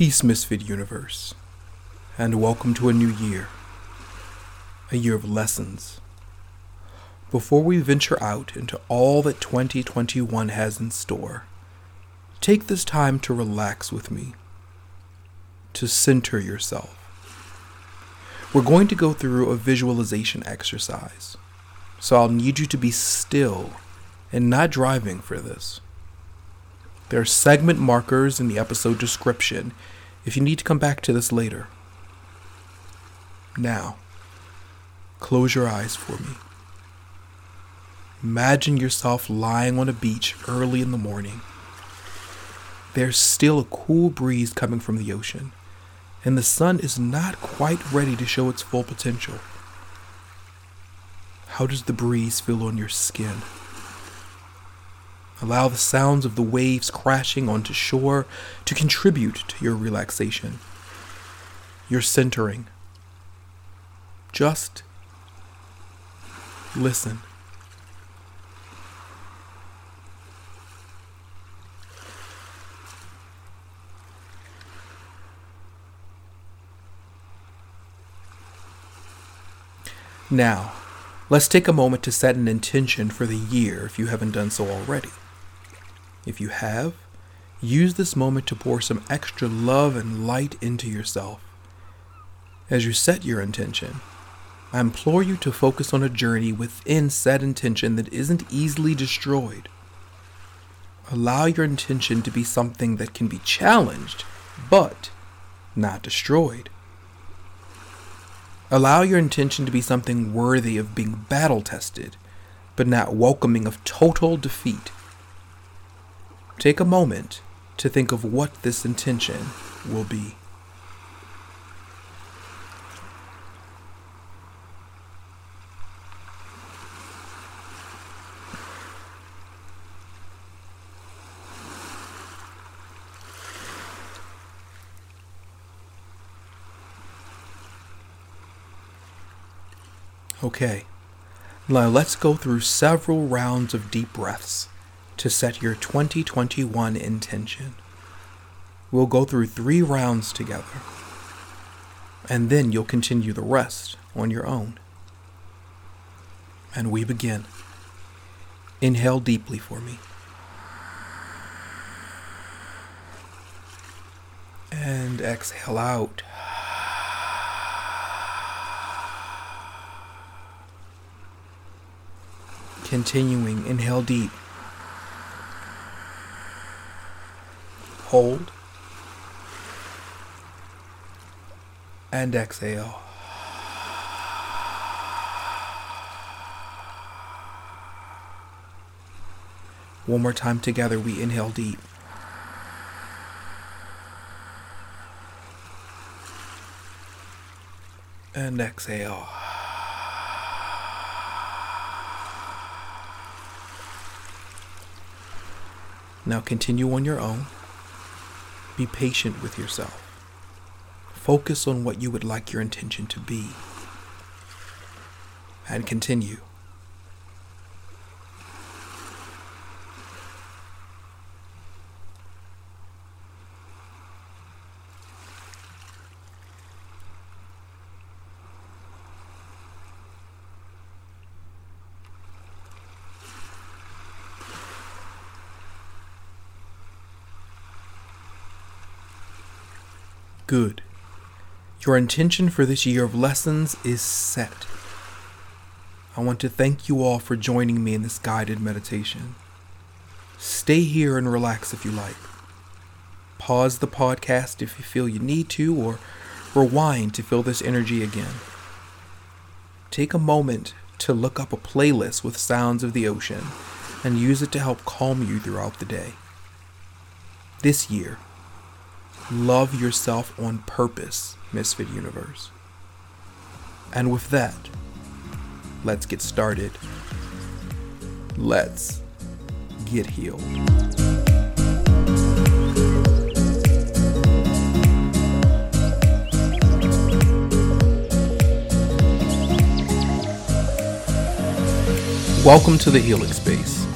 Peace, Misfit Universe, and welcome to a new year, a year of lessons. Before we venture out into all that 2021 has in store, take this time to relax with me, to center yourself. We're going to go through a visualization exercise, so I'll need you to be still and not driving for this. There are segment markers in the episode description if you need to come back to this later. Now, close your eyes for me. Imagine yourself lying on a beach early in the morning. There's still a cool breeze coming from the ocean, and the sun is not quite ready to show its full potential. How does the breeze feel on your skin? Allow the sounds of the waves crashing onto shore to contribute to your relaxation, your centering. Just listen. Now, let's take a moment to set an intention for the year if you haven't done so already. If you have, use this moment to pour some extra love and light into yourself. As you set your intention, I implore you to focus on a journey within said intention that isn't easily destroyed. Allow your intention to be something that can be challenged, but not destroyed. Allow your intention to be something worthy of being battle tested, but not welcoming of total defeat. Take a moment to think of what this intention will be. Okay, now let's go through several rounds of deep breaths to set your 2021 intention. We'll go through three rounds together, and then you'll continue the rest on your own. And we begin. Inhale deeply for me. And exhale out. Continuing, inhale deep. Hold. And exhale. One more time together, we inhale deep. And exhale. Now continue on your own. Be patient with yourself. Focus on what you would like your intention to be. And continue. Good. Your intention for this year of lessons is set. I want to thank you all for joining me in this guided meditation. Stay here and relax if you like. Pause the podcast if you feel you need to, or rewind to feel this energy again. Take a moment to look up a playlist with sounds of the ocean and use it to help calm you throughout the day. This year, Love yourself on purpose, Misfit Universe. And with that, let's get started. Let's get healed. Welcome to the Healing Space,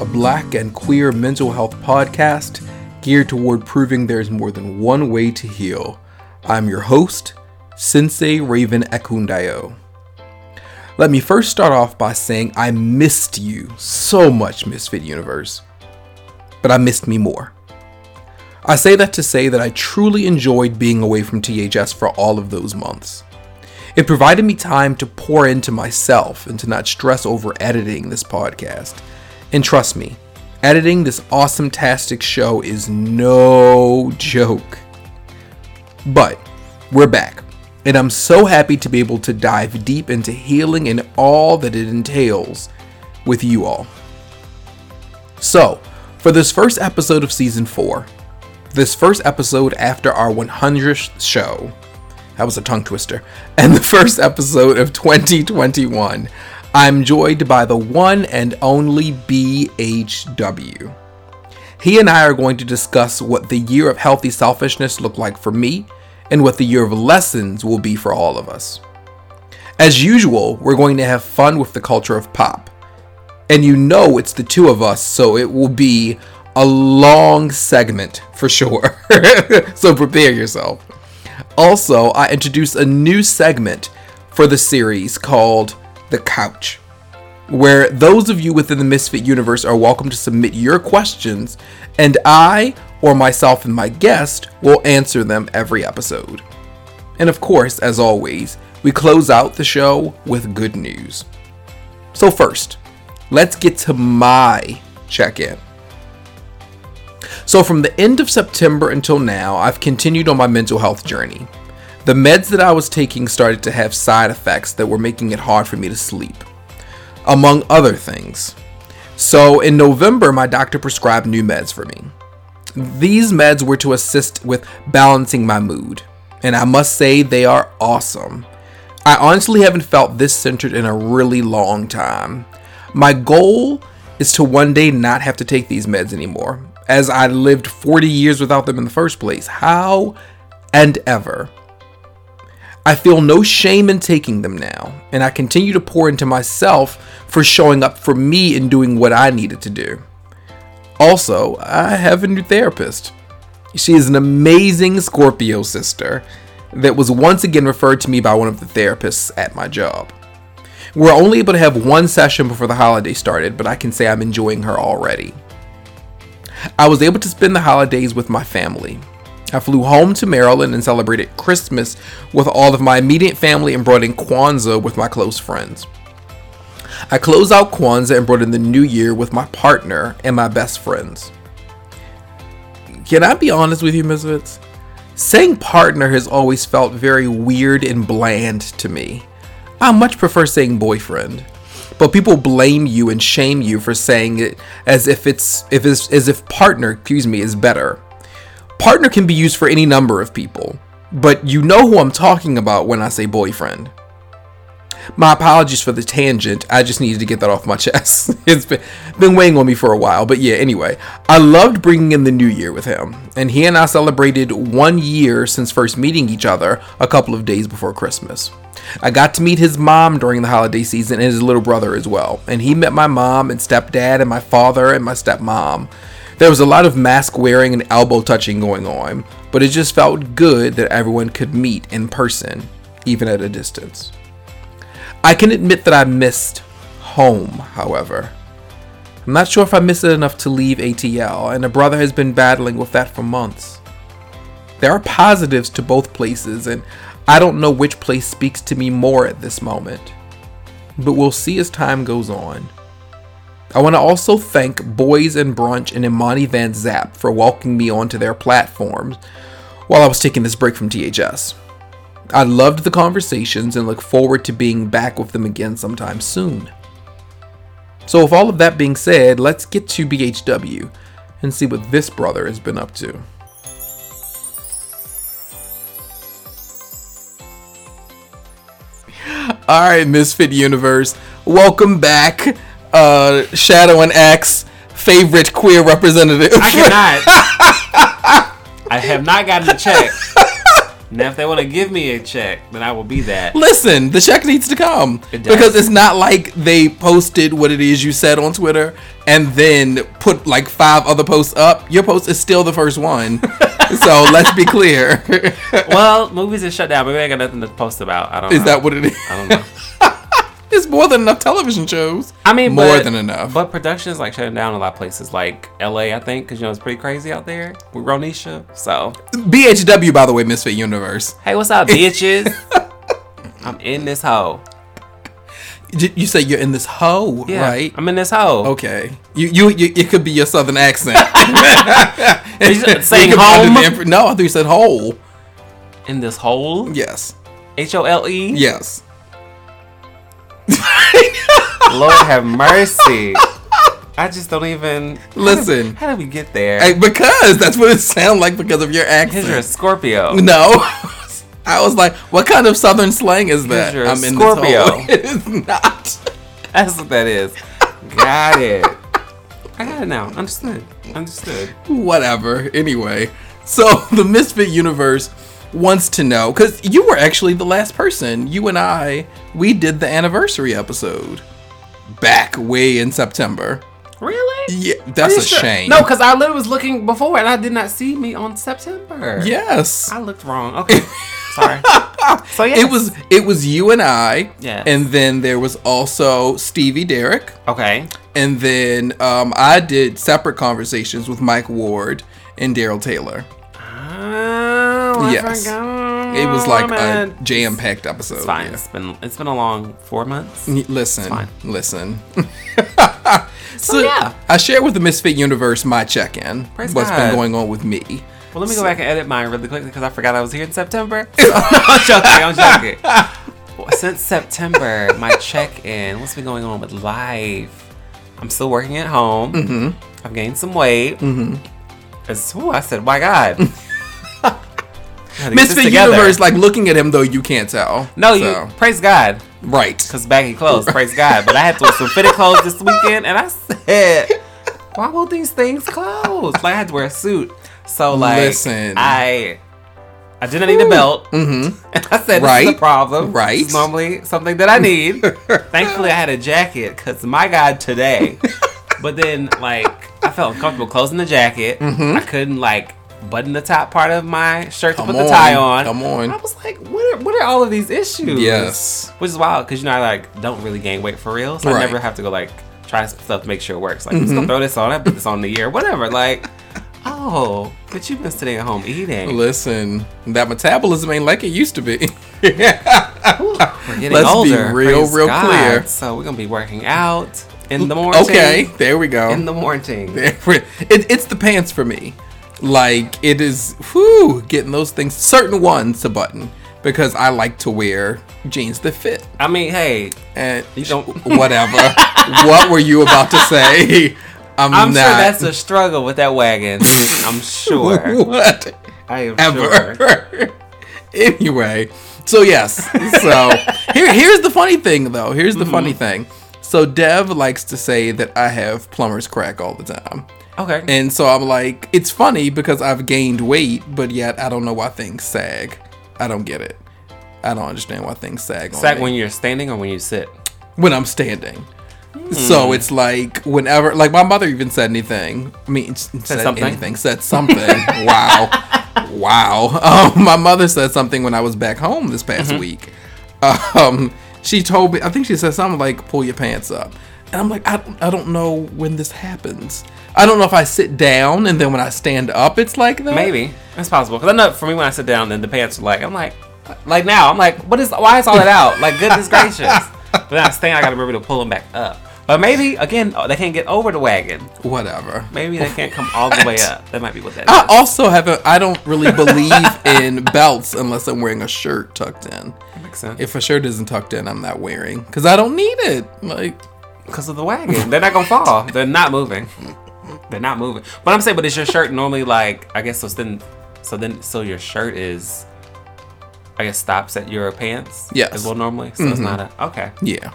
a black and queer mental health podcast geared toward proving there's more than one way to heal. I'm your host, Sensei Raven Ekundayo. Let me first start off by saying I missed you so much, Misfit Universe. But I missed me more. I say that to say that I truly enjoyed being away from THS for all of those months. It provided me time to pour into myself and to not stress over editing this podcast. And trust me, editing this awesome tastic show is no joke. But we're back, and I'm so happy to be able to dive deep into healing and all that it entails with you all. So, for this first episode of season 4, this first episode after our 100th show, that was a tongue twister, and the first episode of 2021, I'm joined by the one and only BHW. He and I are going to discuss what the year of healthy selfishness looked like for me and what the year of lessons will be for all of us. As usual, we're going to have fun with the culture of pop. And you know it's the two of us, so it will be a long segment for sure. so prepare yourself. Also, I introduce a new segment for the series called The Couch, where those of you within the Misfit universe are welcome to submit your questions, and I, or myself and my guest, will answer them every episode. And of course, as always, we close out the show with good news. So, first, let's get to my check in. So, from the end of September until now, I've continued on my mental health journey. The meds that I was taking started to have side effects that were making it hard for me to sleep, among other things. So, in November, my doctor prescribed new meds for me. These meds were to assist with balancing my mood, and I must say they are awesome. I honestly haven't felt this centered in a really long time. My goal is to one day not have to take these meds anymore, as I lived 40 years without them in the first place. How and ever. I feel no shame in taking them now, and I continue to pour into myself for showing up for me and doing what I needed to do. Also, I have a new therapist. She is an amazing Scorpio sister that was once again referred to me by one of the therapists at my job. We're only able to have one session before the holiday started, but I can say I'm enjoying her already. I was able to spend the holidays with my family. I flew home to Maryland and celebrated Christmas with all of my immediate family and brought in Kwanzaa with my close friends. I closed out Kwanzaa and brought in the new year with my partner and my best friends. Can I be honest with you, Misfits? Saying partner has always felt very weird and bland to me. I much prefer saying boyfriend. But people blame you and shame you for saying it as if it's if it's as if partner, excuse me, is better. Partner can be used for any number of people, but you know who I'm talking about when I say boyfriend. My apologies for the tangent. I just needed to get that off my chest. it's been, been weighing on me for a while. But yeah, anyway, I loved bringing in the new year with him. And he and I celebrated one year since first meeting each other a couple of days before Christmas. I got to meet his mom during the holiday season and his little brother as well. And he met my mom and stepdad and my father and my stepmom. There was a lot of mask wearing and elbow touching going on, but it just felt good that everyone could meet in person, even at a distance. I can admit that I missed home, however. I'm not sure if I miss it enough to leave ATL, and a brother has been battling with that for months. There are positives to both places, and I don't know which place speaks to me more at this moment. But we'll see as time goes on. I want to also thank Boys and Brunch and Imani Van Zapp for welcoming me onto their platforms while I was taking this break from THS. I loved the conversations and look forward to being back with them again sometime soon. So, with all of that being said, let's get to BHW and see what this brother has been up to. All right, Misfit Universe, welcome back, uh, Shadow and Act, favorite queer representative. I cannot. I have not gotten a check. Now, if they want to give me a check, then I will be that. Listen, the check needs to come It because it's not like they posted what it is you said on Twitter and then put like five other posts up. Your post is still the first one, so let's be clear. well, movies are shut down. Maybe I got nothing to post about. I don't know. is know. that what it is? I don't know. It's more than enough television shows. I mean, more but- than enough. But productions like shutting down a lot of places, like LA, I think, because you know it's pretty crazy out there with Ronisha. So, BHW, by the way, Misfit Universe. hey, what's up, bitches? I'm in this hoe. J- You say you're in this hoe, Yeah, right? I'm in this hoe. Okay. You, you you it could be your southern accent. saying It could be under home? imp- no, I thought you said hole. In this hole. Yes. H O L E. Yes. Lord have mercy. I just don't even Listen. How did we get there? Hey, because that's what it sounds like because of your Because you're a. Scorpio. No. I was like, what kind of southern slang is that? you're a I'm in Scorpio. It is not. That's what that is. Got it. I got it now. Understood. Understood. Whatever. Anyway, so the Misfit Universe wants to know because you were actually the last person. You and I, we did the anniversary episode back way in September. Really? Yeah, that's a sure? shame. No, because I literally was looking before and I did not see me on September. Yes. I looked wrong. Okay. Sorry. So yeah. It was it was you and I. Yes. And then there was also Stevie Derrick. Okay. And then um, I did separate conversations with Mike Ward and Daryl Taylor. Oh, Yes. It was like a jam packed episode. It's fine. yeah. It's been it's been a long four months. Listen, listen. So, yeah. I share with the Misfit Universe my check-in. Praise what's God. been going on with me? Well, let me go back and edit mine really quickly because I forgot I was here in September. I'm joking. I'm joking. Since September, my check-in. What's been going on with life? I'm still working at home. Mm-hmm. I've gained some weight. Mm-hmm. It's, ooh, I said, my God. Misfit. Universe, like looking at him though, you can't tell. No, you praise God right. because baggy clothes. Praise God. But I had to wear some fitted clothes this weekend, and I said, why won't these things close? Like I had to wear a suit. So like, Listen. I I didn't need a belt. Mm-hmm. And I said, this is Right. a problem. Right. Is normally something that I need. Thankfully, I had a jacket because my God, today. but then, like, I felt uncomfortable closing the jacket. I couldn't, like, button the top part of my shirt to Mm-hmm. Come put the tie on. on. Come on. I was like, what are, what are all of these issues? Yes. Which is wild because, you know, I, like, don't really gain weight for real. So I Right. Mm-hmm. never have to go, like, try stuff to make sure it works. Like, just gonna throw this on. I put this on the year, whatever. Like, oh, but you've been sitting at home eating. Listen, that metabolism ain't like it used to be. Yeah. We're getting Let's be older. real, praise real God. clear. So we're gonna be working out in the morning. okay, there we go. In the morning. It, it's the pants for me. Like it is, whew, getting those things, certain ones to button because I like to wear jeans that fit. I mean, hey, And You don't- whatever. what were you about to say? I'm, I'm not. sure that's a struggle with that wagon. I'm sure. what I am sure. anyway, so yes. So here, here's the funny thing, though. Here's the funny Mm-hmm. thing. So Dev likes to say that I have plumber's crack all the time. Okay. And so I'm like, it's funny because I've gained weight, but yet I don't know why things sag. I don't get it. I don't understand why things sag. on Sag when you're standing or when you sit. when I'm standing. Hmm. So it's like whenever, like my mother even said anything. I mean, s- said, something? anything, said something. wow, wow. Um, my mother said something when I was back home this past Mm-hmm. week. Um, she told me, I think she said something like, "Pull your pants up," and I'm like, I, don't- I don't know when this happens. I don't know if I sit down and then when I stand up, it's like that. Maybe it's possible because I know for me when I sit down, then the pants are like I'm like, like now I'm like, what is? Why is all that out? Like goodness gracious. But then I stand, I gotta remember to pull them back up. But maybe again, they can't get over the wagon. Whatever. Maybe they can't come all the way up. That might be what that I is. also haven't. I don't really believe in belts unless I'm wearing a shirt tucked in. That makes sense. If a shirt isn't tucked in, I'm not wearing because I don't need it. Like, because of the wagon. They're not gonna fall. They're not moving. They're not moving. But I'm saying, but is your shirt normally like? I guess so. Then, so then, so your shirt is, I guess, stops at your pants. Yes. As well, normally. So it's not a okay. yeah.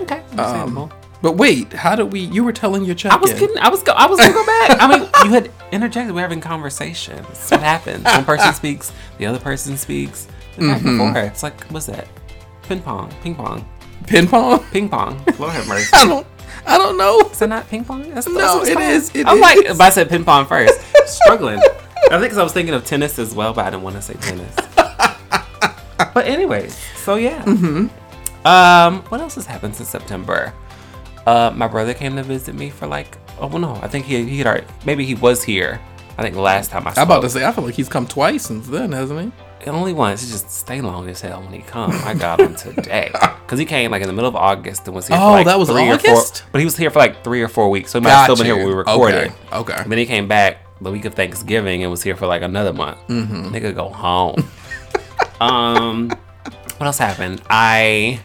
Okay. Understandable. But wait, how do we? You were telling your check. I was kidding. I was go. I was gonna go back. I mean, you had interjected. We're having conversations. What happens. One person speaks, the other person speaks. Back Mm-hmm. and forth. It's like what's that? Ping pong. Ping pong. Ping pong. Ping pong. Lord have mercy. I don't. I don't know. Is that not ping pong? That's, that's No, what it's it is, it I'm like, is. but I said ping pong first. Struggling. I think because I was thinking of tennis as well, but I didn't want to say tennis. but anyways, so yeah. Mm-hmm. Um, what else has happened since September? Uh, my brother came to visit me for like, oh well, no, I think he he had already, maybe he was here. I think last time I saw. I'm about to say. I feel like he's come twice since then, hasn't he? Only once. He just stay long as hell when he come. I got him today because he came like in the middle of August and was here. Oh, for like that was three Or August? four, but he was here for like three or four weeks, so he might have still been here when we recorded. Okay. Okay. And then he came back the week of Thanksgiving and was here for like another month. Mm-hmm. Nigga, go home. um, what else happened? I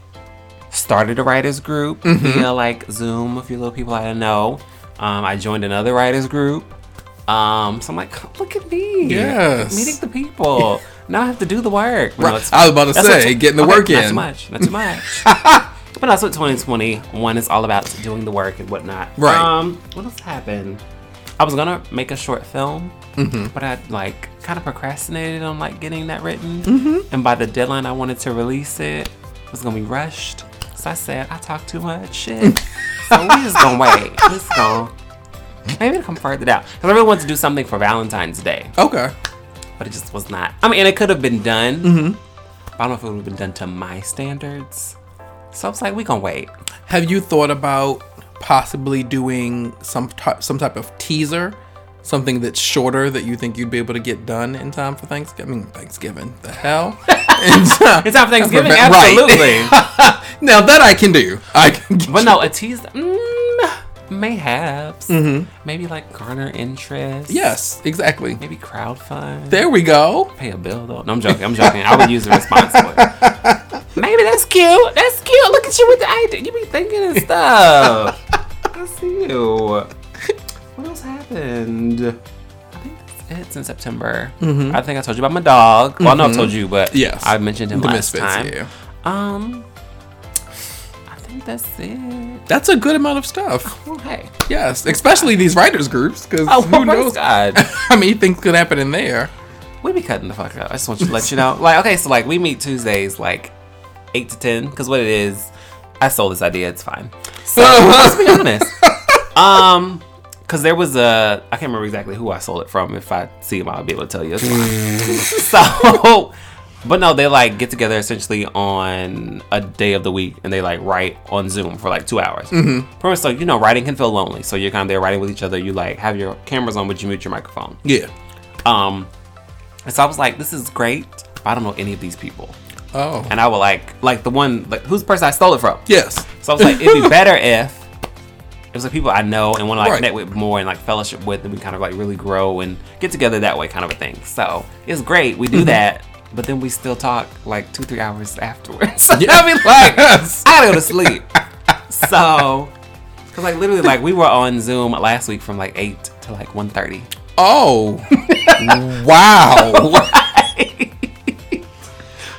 started a writers group Mm-hmm. via like Zoom. A few little people I didn't know. Um, I joined another writers group. Um, so I'm like, look at me, Yes. meeting the people. now I have to do the work. No, Right. it's- I was about to say, getting the okay, work Not in. too much. Not too much. but that's what 2021 is all about: doing the work and whatnot. Right. Um, what else happened? I was gonna make a short film, Mm-hmm. but I like kind of procrastinated on like getting that written. Mm-hmm. And by the deadline I wanted to release it, it was gonna be rushed. So I said I talk too much shit. so we just gonna wait. Just gonna maybe it'll come further down. Cause I really wanted to do something for Valentine's Day, Okay. but it just was not. I mean, it could have been done. Mm-hmm. But I don't know if it would have been done to my standards. So I was like, we gonna wait. Have you thought about possibly doing some type some type of teaser, something that's shorter that you think you'd be able to get done in time for Thanksgiving? Thanksgiving, the hell? in time, It's time for Thanksgiving, Right. absolutely. now that I can do, I can. Get But no, a tease, mm, mayhaps. Mm-hmm. Maybe like garner interest. Yes, exactly. Maybe crowdfund. There we go. Pay a bill though. No, I'm joking. I'm joking. I would use it responsibly. Maybe that's cute. That's cute. Look at you with the idea. You be thinking and stuff. I see you. What else happened? I think that's it since September. Mm-hmm. I think I told you about my dog. Well, I know I mm-hmm. told you, but Yes. I mentioned him The last Misfits, time. yeah. Um, that's it. That's a good amount of stuff. Well, hey. Yes, especially these writers groups, because Oh, who knows? God. I mean, things could happen in there. We be cutting the fuck up. I just want you to let you know. Like, okay, so like we meet Tuesdays, like eight to ten, because what it is, I sold this idea. It's fine. So let's be honest. Um, because there was a I can't remember exactly who I sold it from. If I see him, I'll be able to tell you. So, but no, they like get together essentially on a day of the week, and they like write on Zoom for like two hours. Mm-hmm. Pretty much, so you know, writing can feel lonely. So you're kind of there writing with each other. You like have your cameras on, but you mute your microphone. Yeah. Um, and so I was like, this is great. But I don't know any of these people. Oh. And I would like, like the one, like who's the person I stole it from? Yes. So I was like, it'd be better if it was like people I know and want to like Right. connect with more and like fellowship with, and we kind of like really grow and get together that way, kind of a thing. So it's great. We Mm-hmm. do that, but then we still talk like two, three hours afterwards. So I mean, like. I gotta go to sleep. so, cause like literally, like we were on Zoom last week from like eight to like 1.30. Oh. wow.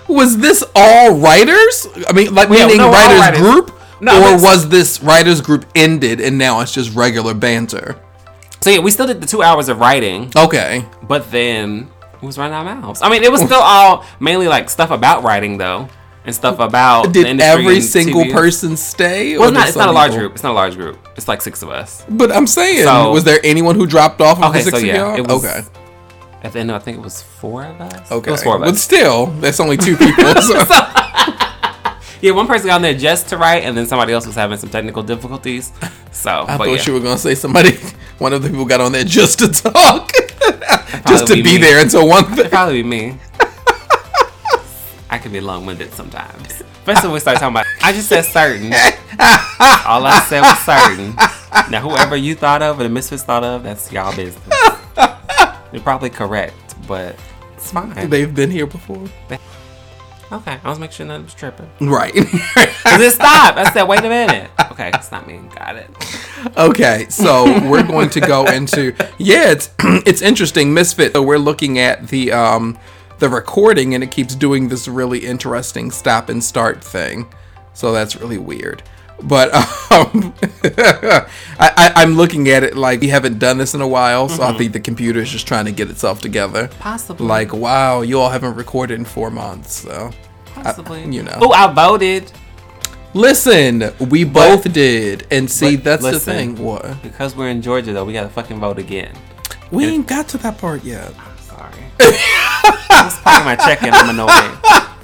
Was this all writers? I mean, like Yeah, meaning no, writers, writers. group, No, or was this writers group ended and now it's just regular banter? So yeah, we still did the two hours of writing. Okay. But then it was running of mouths. I mean, it was still all mainly like stuff about writing though, and stuff about the Did every single TV. person stay? Well, it's not. It's not a large people- group. It's not a large group. It's like six of us. But I'm saying, So- was there anyone who dropped off of Okay, the six so of yeah, y'all? it was. okay. At the end, I think it was four of us. Okay. it was four of But still, that's only two people. so- Yeah, one person got on there just to write, and then somebody else was having some technical difficulties. So, I thought yeah. you were gonna say somebody. One of the people got on there just to talk, just to be be there until one It'd thing. probably be me. I can be long-winded sometimes. Especially when we start talking about. I just said certain. All I said was certain. Now, whoever you thought of or the misfits thought of, that's y'all business. You're probably correct, but it's fine. They've been here before, Okay, I was making sure that nothing was tripping. right? Cause it stopped. I said, wait a minute. Okay, it's not me. Got it. okay, so we're going to go into yeah, it's it's interesting. Misfit. So we're looking at the um the recording, and it keeps doing this really interesting stop and start thing. So that's really weird. But um, I, I, I'm looking at it like we haven't done this in a while, so I think the computer is just trying to get itself together. Possibly. Like, wow, you all haven't recorded in four months, so Possibly. you know. Oh, I voted. listen, we both did, and see, But that's listen. the thing. What? Because we're in Georgia, though, we gotta fucking vote again. We ain't got to that part yet. Sorry. I was packing my check in. I'm annoyed.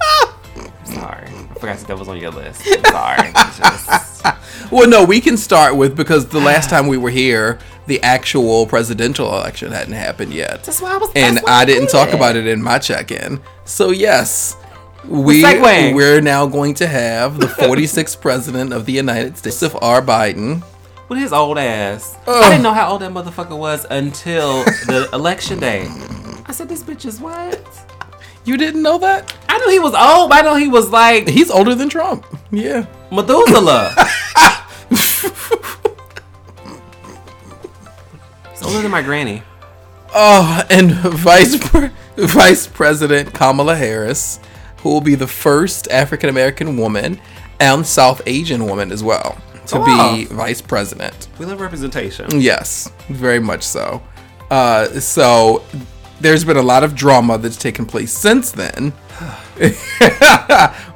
Sorry. I forgot that was on your list. I'm sorry. Just- Well, no, we can start with because the last time we were here, the actual presidential election hadn't happened yet. That's why I was. and that's why I didn't talk did. about it in my check-in. So yes, we we're now going to have the 46th president of the United States, of R. Biden. With his old ass. Ugh. I didn't know how old that motherfucker was until the election day. I said, this bitch is what? You didn't know that? I knew he was old, but I know he was like He's older than Trump. Yeah. Methuselah. He's older than my granny. Oh, and Vice Pre- Vice President Kamala Harris, who will be the first African American woman and South Asian woman as well to Oh, be vice president. We love representation. Yes, very much so. Uh, so there's been a lot of drama that's taken place since then,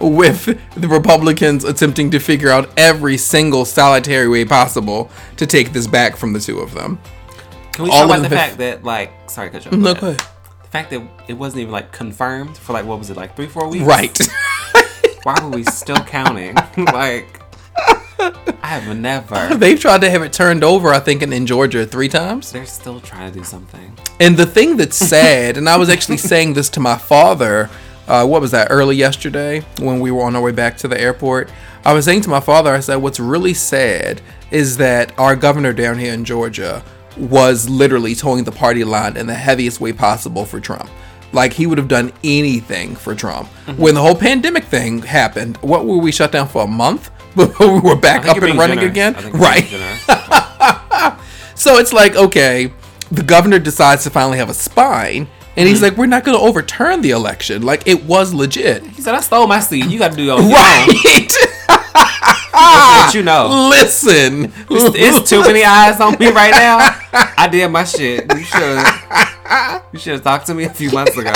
with the Republicans attempting to figure out every single solitary way possible to take this back from the two of them. Can we All talk about the the- fact that, like, sorry, cut you off. No, Go ahead. The fact that it wasn't even like confirmed for like what was it like three four weeks? Right. Why were we still counting? like, I have never. They've tried to have it turned over, I think, in, in Georgia three times. They're still trying to do something. And the thing that's sad, and I was actually saying this to my father, uh, what was that, early yesterday when we were on our way back to the airport? I was saying to my father, I said, what's really sad is that our governor down here in Georgia was literally toeing the party line in the heaviest way possible for Trump. Like he would have done anything for Trump. Mm-hmm. When the whole pandemic thing happened, what were we shut down for a month were back up and running generous. again? I think you're Right. So it's like, okay, the governor decides to finally have a spine, and Mm-hmm. he's like, we're not going to overturn the election. Like, it was legit. He said, "I stole my seat. You got to do your own. Right. What you know? Listen. It's too many eyes on me right now. I did my shit. You should. You should have talked to me a few months ago.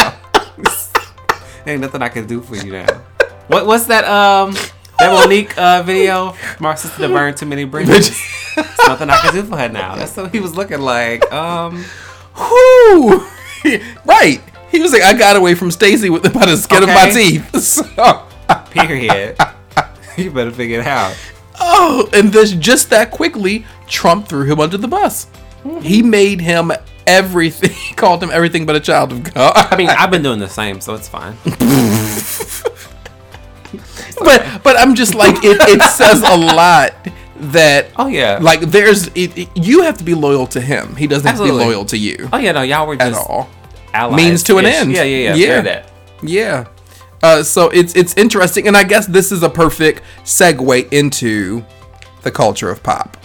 Ain't nothing I can do for you now. What what's that um that Monique uh, video our sister that burned too many bridges? There's nothing I can do for her now. That's what he was looking like. Um Whew. right. He was like, I got away from Stacey with by the skin of my teeth. So, period. you better figure it out. oh, and this just that quickly, Trump threw him under the bus. He made him everything. He called him everything but a child of God. I mean, I've been doing the same, so it's fine. But but I'm just like it, it says a lot that Oh yeah. like there's it, it- you have to be loyal to him. He doesn't have to be loyal to you oh yeah, no, y'all were at just all. allies. Means to an end. Yeah, yeah, yeah. Yeah. That. Yeah. Uh, so it's it's interesting, and I guess this is a perfect segue into the culture of pop.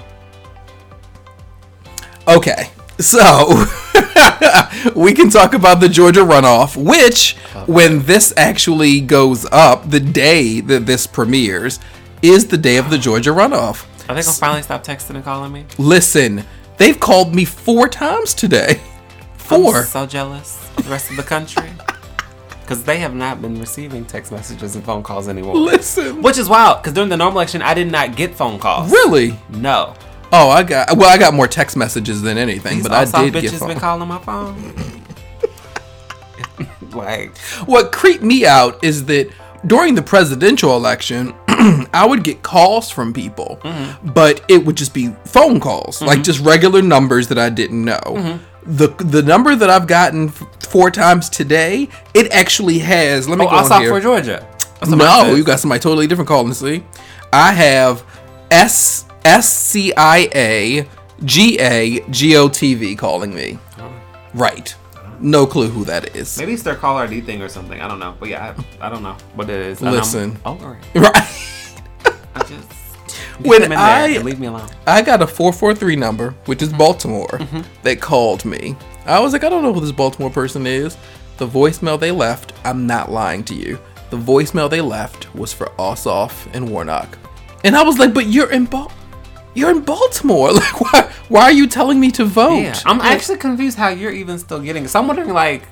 Okay, so we can talk about the Georgia runoff, which, when this actually goes up, the day that this premieres is the day of the Georgia runoff. Are they gonna finally stop texting and calling me? Listen, they've called me four times today. 4 I'm 4 so jealous of the rest of the country because they have not been receiving text messages and phone calls anymore. Listen, Which is wild because during the normal election, I did not get phone calls. really? No. Oh, I got well. I got more text messages than anything, These but I did bitches get been calling my phone. like, What creeped me out is that during the presidential election, I would get calls from people, Mm-hmm. but it would just be phone calls, like just regular numbers that I didn't know. Mm-hmm. The the number that I've gotten f- four times today, it actually has. Let me oh, go I saw here. for Georgia. That's what mine No, you got somebody totally different calling. See, I have S S C I A G A G O T V calling me. Right. No clue who that is. Maybe it's their caller ID thing or something. I don't know. But yeah, I, I don't know what it is. Listen. over it. Right. I just When get them in I- leave me alone. I got a 443 number, which is Baltimore, Mm-hmm. that called me. I was like, I don't know who this Baltimore person is. The voicemail they left, I'm not lying to you. The voicemail they left was for Ossoff and Warnock. And I was like, but you're in Bal- you're in Baltimore. Like, why why are you telling me to vote? Yeah, I'm actually confused how you're even still getting. So I'm wondering, like,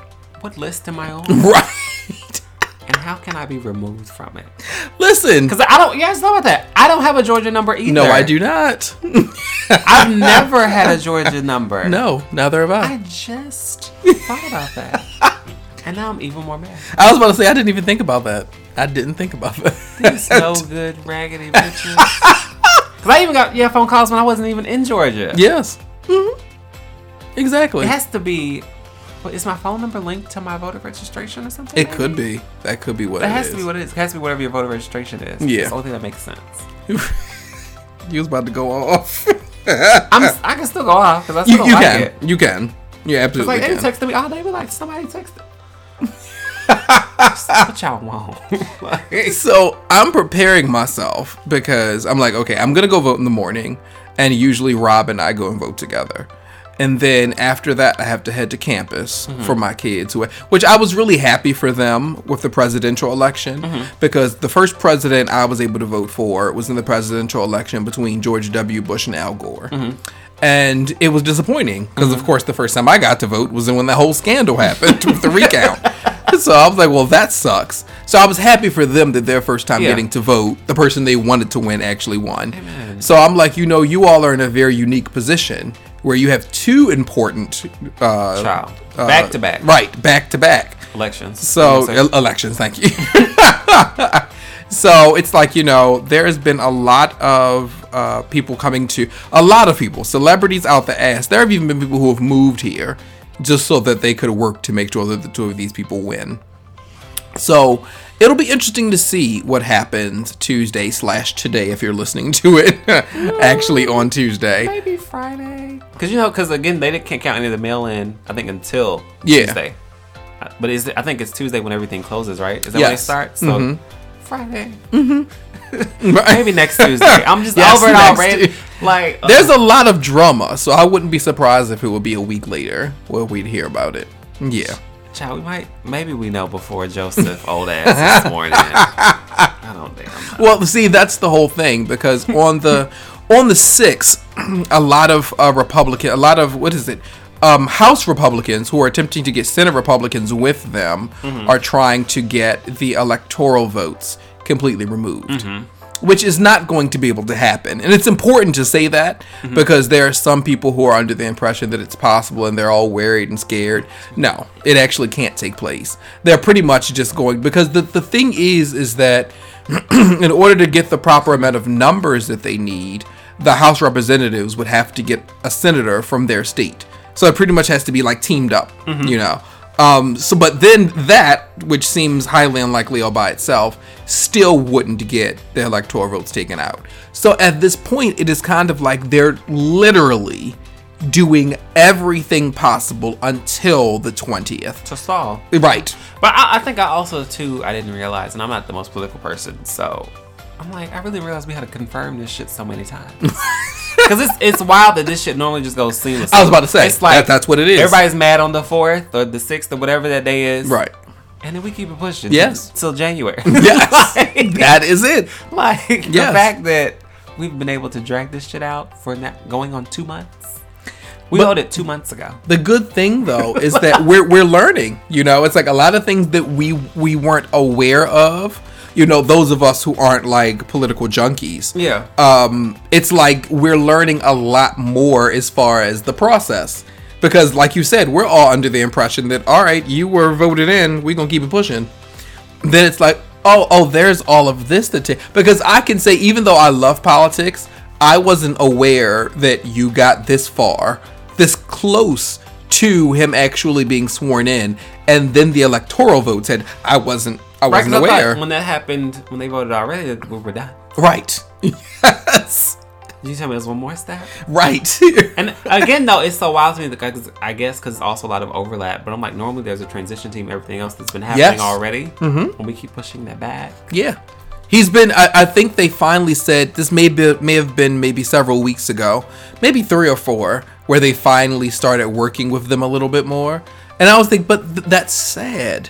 what list am I on, right. and how can I be removed from it? Listen. Because I don't. Yeah, it's not about that. I don't have a Georgia number either. No, I do not. I've never had a Georgia number. no, neither have I. I just thought about that, and now I'm even more mad. I was about to say I didn't even think about that. I didn't think about that. These that. no good raggedy bitches. Because I even got yeah phone calls when I wasn't even in Georgia. yes. hmm Exactly. It has to be. Well, is my phone number linked to my voter registration or something? It could be. That could be what That it has is. to be what it is. It has to be whatever your voter registration is. Yeah. It's the only thing that makes sense. you was about to go off. I'm. I can still go off because I still you you like can. it. You can. You absolutely like they texted me all day. Be like, somebody texted. What y'all want? Like, So I'm preparing myself because I'm like, okay, I'm gonna go vote in the morning, and usually Rob and I go and vote together. And then after that, I have to head to campus mm-hmm. for my kids, who, which I was really happy for them with the presidential election mm-hmm. because the first president I was able to vote for was in the presidential election between George W. Bush and Al Gore. Mm-hmm. And it was disappointing because, of course, the first time I got to vote was when that whole scandal happened with the recount. so I was like, well, that sucks. So I was happy for them that their first time Yeah. getting to vote, the person they wanted to win actually won. Amen. So I'm like, you know, you all are in a very unique position where you have two important uh, Child. uh, Back to back. right, back to back. Elections. So You know what el- elections, thank you. so it's like you know there has been a lot of uh, people coming to a lot of people, celebrities out the ass. There have even been people who have moved here just so that they could work to make sure that the two of these people win. So it'll be interesting to see what happens Tuesday slash today if you're listening to it actually on Tuesday. Maybe Friday. Because you know, because again, they can't count any of the mail in. I think until Yeah. Tuesday. Uh, But is it, I think it's Tuesday when everything closes, right? Is that when it Yes. starts? So Mhm. Friday. Right? Maybe next Tuesday. I'm just Yes, over it already. Like uh, There's a lot of drama, so I wouldn't be surprised if it would be a week later where we'd hear about it. Yeah. Child, we might maybe we know before Joseph old ass this morning. I don't damn know. Well, see, that's the whole thing because on the on the sixth, a lot of uh, Republican, a lot of what is it, um, House Republicans who are attempting to get Senate Republicans with them mm-hmm. are trying to get the electoral votes completely removed. Mm-hmm. Which is not going to be able to happen. And it's important to say that mm-hmm. because there are some people who are under the impression that it's possible and they're all worried and scared. No, it actually can't take place. They're pretty much just going because the, the thing is is that in order to get the proper amount of numbers that they need, the House representatives would have to get a senator from their state. So it pretty much has to be like teamed up, you know. Um, so, but then that, which seems highly unlikely all by itself, still wouldn't get the electoral votes taken out. So at this point, it is kind of like they're literally doing everything possible until the 20th. To stall. Right. But I, I think I also too I didn't realize, and I'm not the most political person, so I'm like I really realized we had to confirm this shit so many times. Because it's it's wild that this shit normally just goes seamless. I was about to say, it's like that- that's what it is. Everybody's mad on the fourth or the sixth or whatever that day is, Right. And then we keep it pushing, Yes. till January. Yes. like, that is it. like the fact that we've been able to drag this shit out for now, going on two months. We But- it two months ago. The good thing though is that we're we're learning. You know, it's like a lot of things that we we weren't aware of. You know, those of us who aren't like political junkies. Yeah. Um, it's like we're learning a lot more as far as the process. Because like you said, we're all under the impression that all right, you were voted in, we gonna keep it pushing. Then it's like, oh, oh, there's all of this to take. Because I can say, even though I love politics, I wasn't aware that you got this far, this close to him actually being sworn in, and then the electoral votes had. I wasn't. I Right, wasn't I thought aware. when that happened, when they voted already, we were done. right. yes. Did you tell me there's one more step? Right. And again, though, it's so wild to me because I guess because it's also a lot of overlap. But I'm like, normally there's a transition team, everything else that's been happening Yes. already, mm-hmm. and we keep pushing that back. Yeah. He's been I, I think they finally said this may be may have been maybe several weeks ago, maybe 3 or 4 where they finally started working with them a little bit more. And I was thinking but th- that's sad.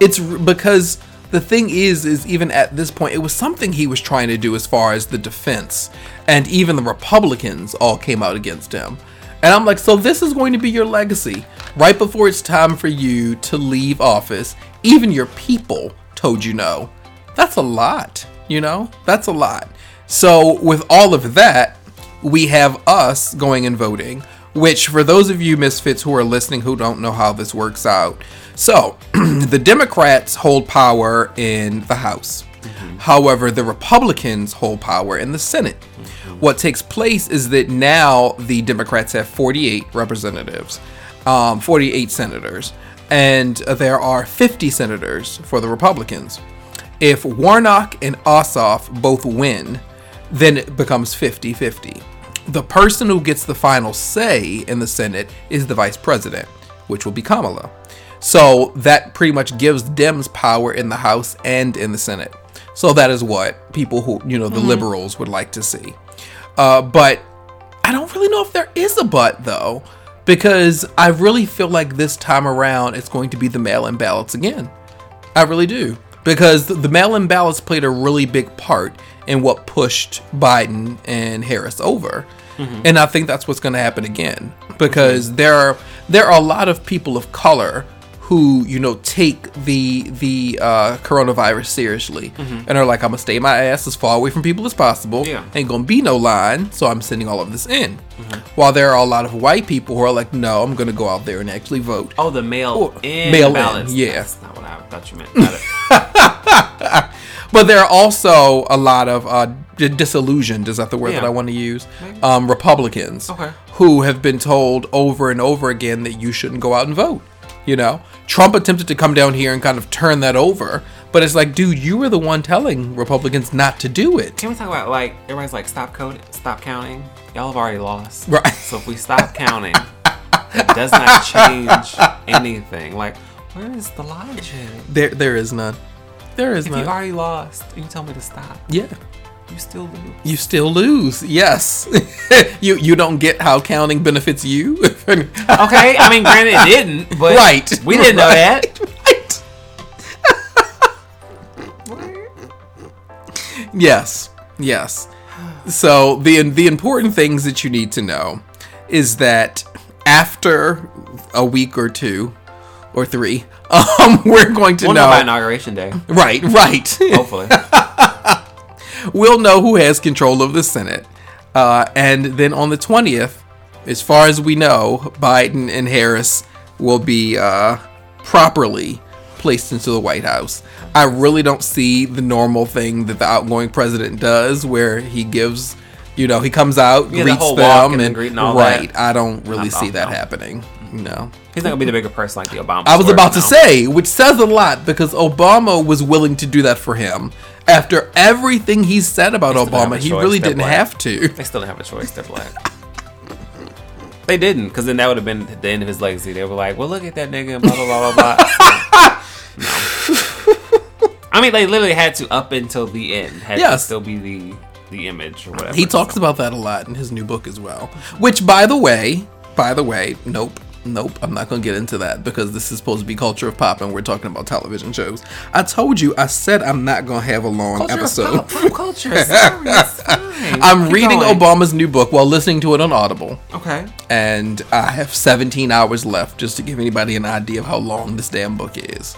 It's r- because the thing is, is even at this point, it was something he was trying to do as far as the defense, and even the Republicans all came out against him. And I'm like, so this is going to be your legacy. Right before it's time for you to leave office, even your people told you no. That's a lot, you know? That's a lot. So, with all of that, we have us going and voting, which, for those of you misfits who are listening who don't know how this works out, so the Democrats hold power in the House. However, the Republicans hold power in the Senate. What takes place is that now the Democrats have 48 representatives, um, 48 senators, and there are 50 senators for the Republicans. If Warnock and Ossoff both win, then it becomes 50 50. The person who gets the final say in the Senate is the vice president, which will be Kamala. So that pretty much gives Dems power in the House and in the Senate. So that is what people who, you know, the mm-hmm. liberals would like to see. Uh, but I don't really know if there is a but though, because I really feel like this time around it's going to be the mail in ballots again. I really do. Because the mail in ballots played a really big part in what pushed Biden and Harris over. Mm-hmm. And I think that's what's going to happen again mm-hmm. because there are there are a lot of people of color who you know take the the uh, coronavirus seriously and are like I'm gonna stay my ass as far away from people as possible. Yeah. Ain't gonna be no line, so I'm sending all of this in. While there are a lot of white people who are like, no, I'm gonna go out there and actually vote. Oh, the mail Oh, in mail in, ballots. yeah. That's not what I thought you meant. But there are also a lot of uh, disillusioned, is that the word that I want to use? Um, Republicans Okay. who have been told over and over again that you shouldn't go out and vote. You know, Trump attempted to come down here and kind of turn that over, but it's like, dude, you were the one telling Republicans not to do it. Can we talk about like everybody's like stop code, stop counting? Y'all have already lost. Right. So if we stop counting, it does not change anything. Like, where is the logic? There, there is none. There is If none. you already lost you tell me to stop, yeah. You still lose. You still lose. Yes. you you don't get how counting benefits you. Okay, I mean, granted, it didn't, but Right. we didn't know Right. that. Right. Yes. Yes. So the the important things that you need to know is that after a week or two or three, um, we're going to We'll know by know. inauguration day, Right. Right. hopefully. We'll know who has control of the Senate. Uh, and then on the 20th, as far as we know, Biden and Harris will be uh, properly placed into the White House. I really don't see the normal thing that the outgoing president does where he gives, you know, he comes out, Yeah, the greets walk them, and and, greet and all right. that. I don't really I see that know. happening. No. He's not gonna be the bigger person like the Obama. I was about to say, which says a lot because Obama was willing to do that for him. After everything he said about They still have Obama, he choice. really didn't black. have to. They still didn't have a choice. They're black. they didn't, because then that would have been the end of his legacy. They were like, "Well, look at that nigga," and blah blah blah blah blah. No. I mean, they literally had to up until the end. Had to Yes. still be the the image or whatever. He talks So- about that a lot in his new book as well. Which, by the way, by the way, nope, nope, I'm not gonna get into that because this is supposed to be culture of pop, and we're talking about television shows. I told you, I said I'm not gonna have a long culture episode. Of pop, pop culture. Sorry. I'm Keep reading going. Obama's new book while listening to it on Audible. Okay. and I have 17 hours left just to give anybody an idea of how long this damn book is.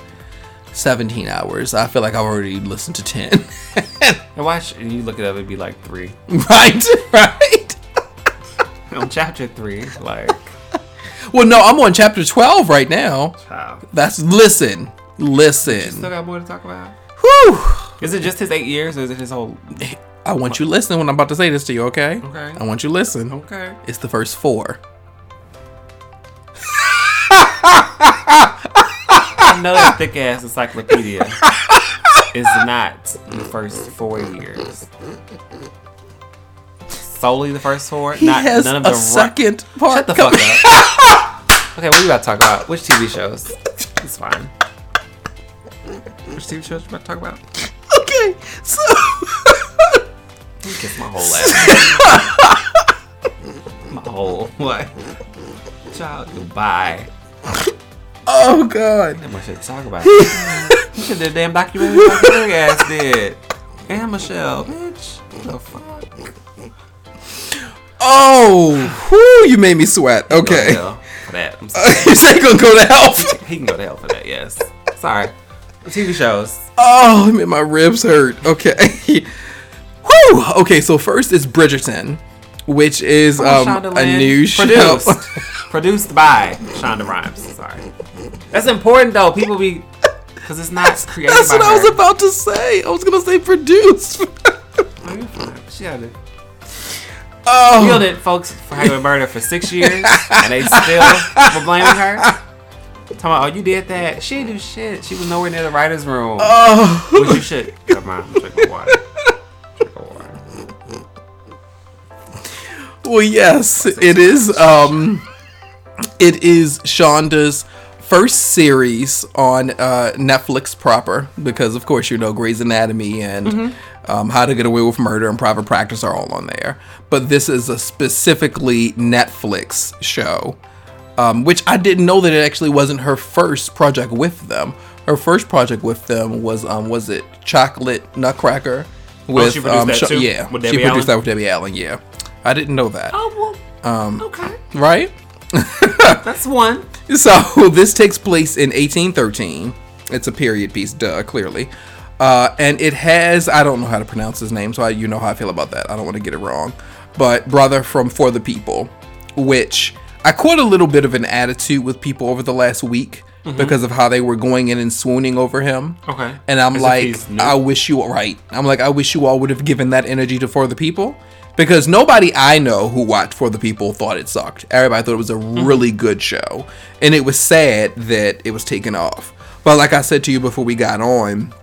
17 hours. I feel like I've already listened to 10. And watch, and you look it up, it'd be like three. right? Right? On chapter three, like, Well, no, I'm on chapter 12 right now. wow. That's listen. Listen. still got more to talk about. Whew. Is it just his eight years, or is it his whole? I want you to listen when I'm about to say this to you, okay? Okay. I want you to listen. Okay. It's the first four. Another thick ass encyclopedia is not the first four years. Solely the first four. He not has none of a the ru- second part. Shut the fuck up. okay, what are you about to talk about? Which TV shows? It's fine. Which TV shows you about to talk about? Okay, so Let me kiss my whole ass. my whole what? Child, goodbye. oh god. Not much shit to talk about. should did a damn documentary like your ass did. And Michelle, bitch. What the fuck? Oh, whoo, you made me sweat. Go Okay. hell For that. I'm sorry. you say gonna go to hell? he can go to hell for that, yes. Sorry. TV shows. Oh, it made my ribs hurt. Okay. Whew. Okay, so first is Bridgerton, which is um, a Land. new show. Produced. Produced by Shonda Rhimes. Sorry. That's important though. People be because it's not created That's by what I was her. about to say. I was gonna say produced. You're fine. She had it. Oh, it, folks, for having murder for six years, and they still were blaming her. Talking about, oh, you did that. She didn't do shit. She was nowhere near the writer's room. oh. Which you should. Come on, drink my water. Drink my water. Well, yes, it is. Um, it is Shonda's first series on uh, Netflix proper because, of course, you know Grey's Anatomy and um, How to Get Away with Murder and Private Practice are all on there. But this is a specifically Netflix show, um, which I didn't know that it actually wasn't her first project with them. Her first project with them was um, was it Chocolate Nutcracker? With Oh, she produced that Sho- too? yeah, With she Debbie produced Allen? that with Debbie Allen. Yeah, I didn't know that. Oh, well, Um, okay. right? That's one. So this takes place in 1813. It's a period piece, duh, clearly. Uh, and it has, I don't know how to pronounce his name, so I, you know how I feel about that. I don't want to get it wrong. But Brother from For the People, which I caught a little bit of an attitude with people over the last week because of how they were going in and swooning over him. Okay. And I'm As like. I wish you right. I'm like, I wish you all would have given that energy to For the People. Because nobody I know who watched For the People thought it sucked. Everybody thought it was a Mm-hmm. really good show. And it was sad that it was taken off. But like I said to you before we got on,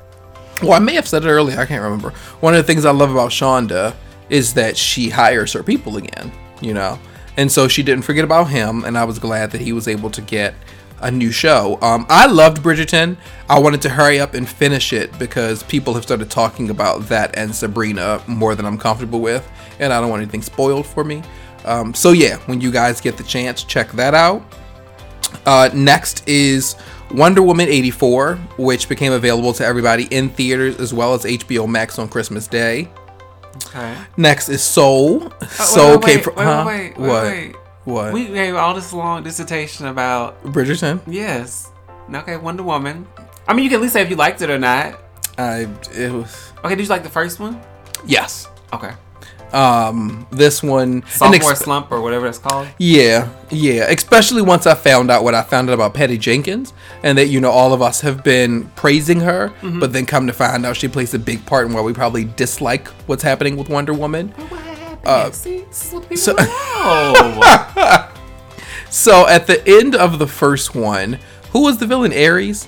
well, I may have said it earlier, I can't remember. One of the things I love about Shonda is that she hires her people again, you know? And so she didn't forget about him, and I was glad that he was able to get a new show. Um, I loved Bridgerton. I wanted to hurry up and finish it because people have started talking about that and Sabrina more than I'm comfortable with, and I don't want anything spoiled for me. Um, so yeah, when you guys get the chance, check that out. Uh, next is Wonder Woman 84, which became available to everybody in theaters as well as HBO Max on Christmas Day. Okay. Next is Soul. Oh, Soul wait, came wait, from. wait, huh? wait, wait, what? wait. What? We gave all this long dissertation about Bridgerton. yes. Okay, Wonder Woman. I mean, you can at least say if you liked it or not. I. It was. Okay, did you like the first one? Yes. Okay. Um. This one. Sophomore ex- slump or whatever it's called. Yeah, yeah. Especially once I found out what I found out about Patty Jenkins, and that you know all of us have been praising her, Mm-hmm. but then come to find out she plays a big part in why we probably dislike what's happening with Wonder Woman. What happened? Uh, See, this is what people so-. So at the end of the first one, who was the villain? Ares.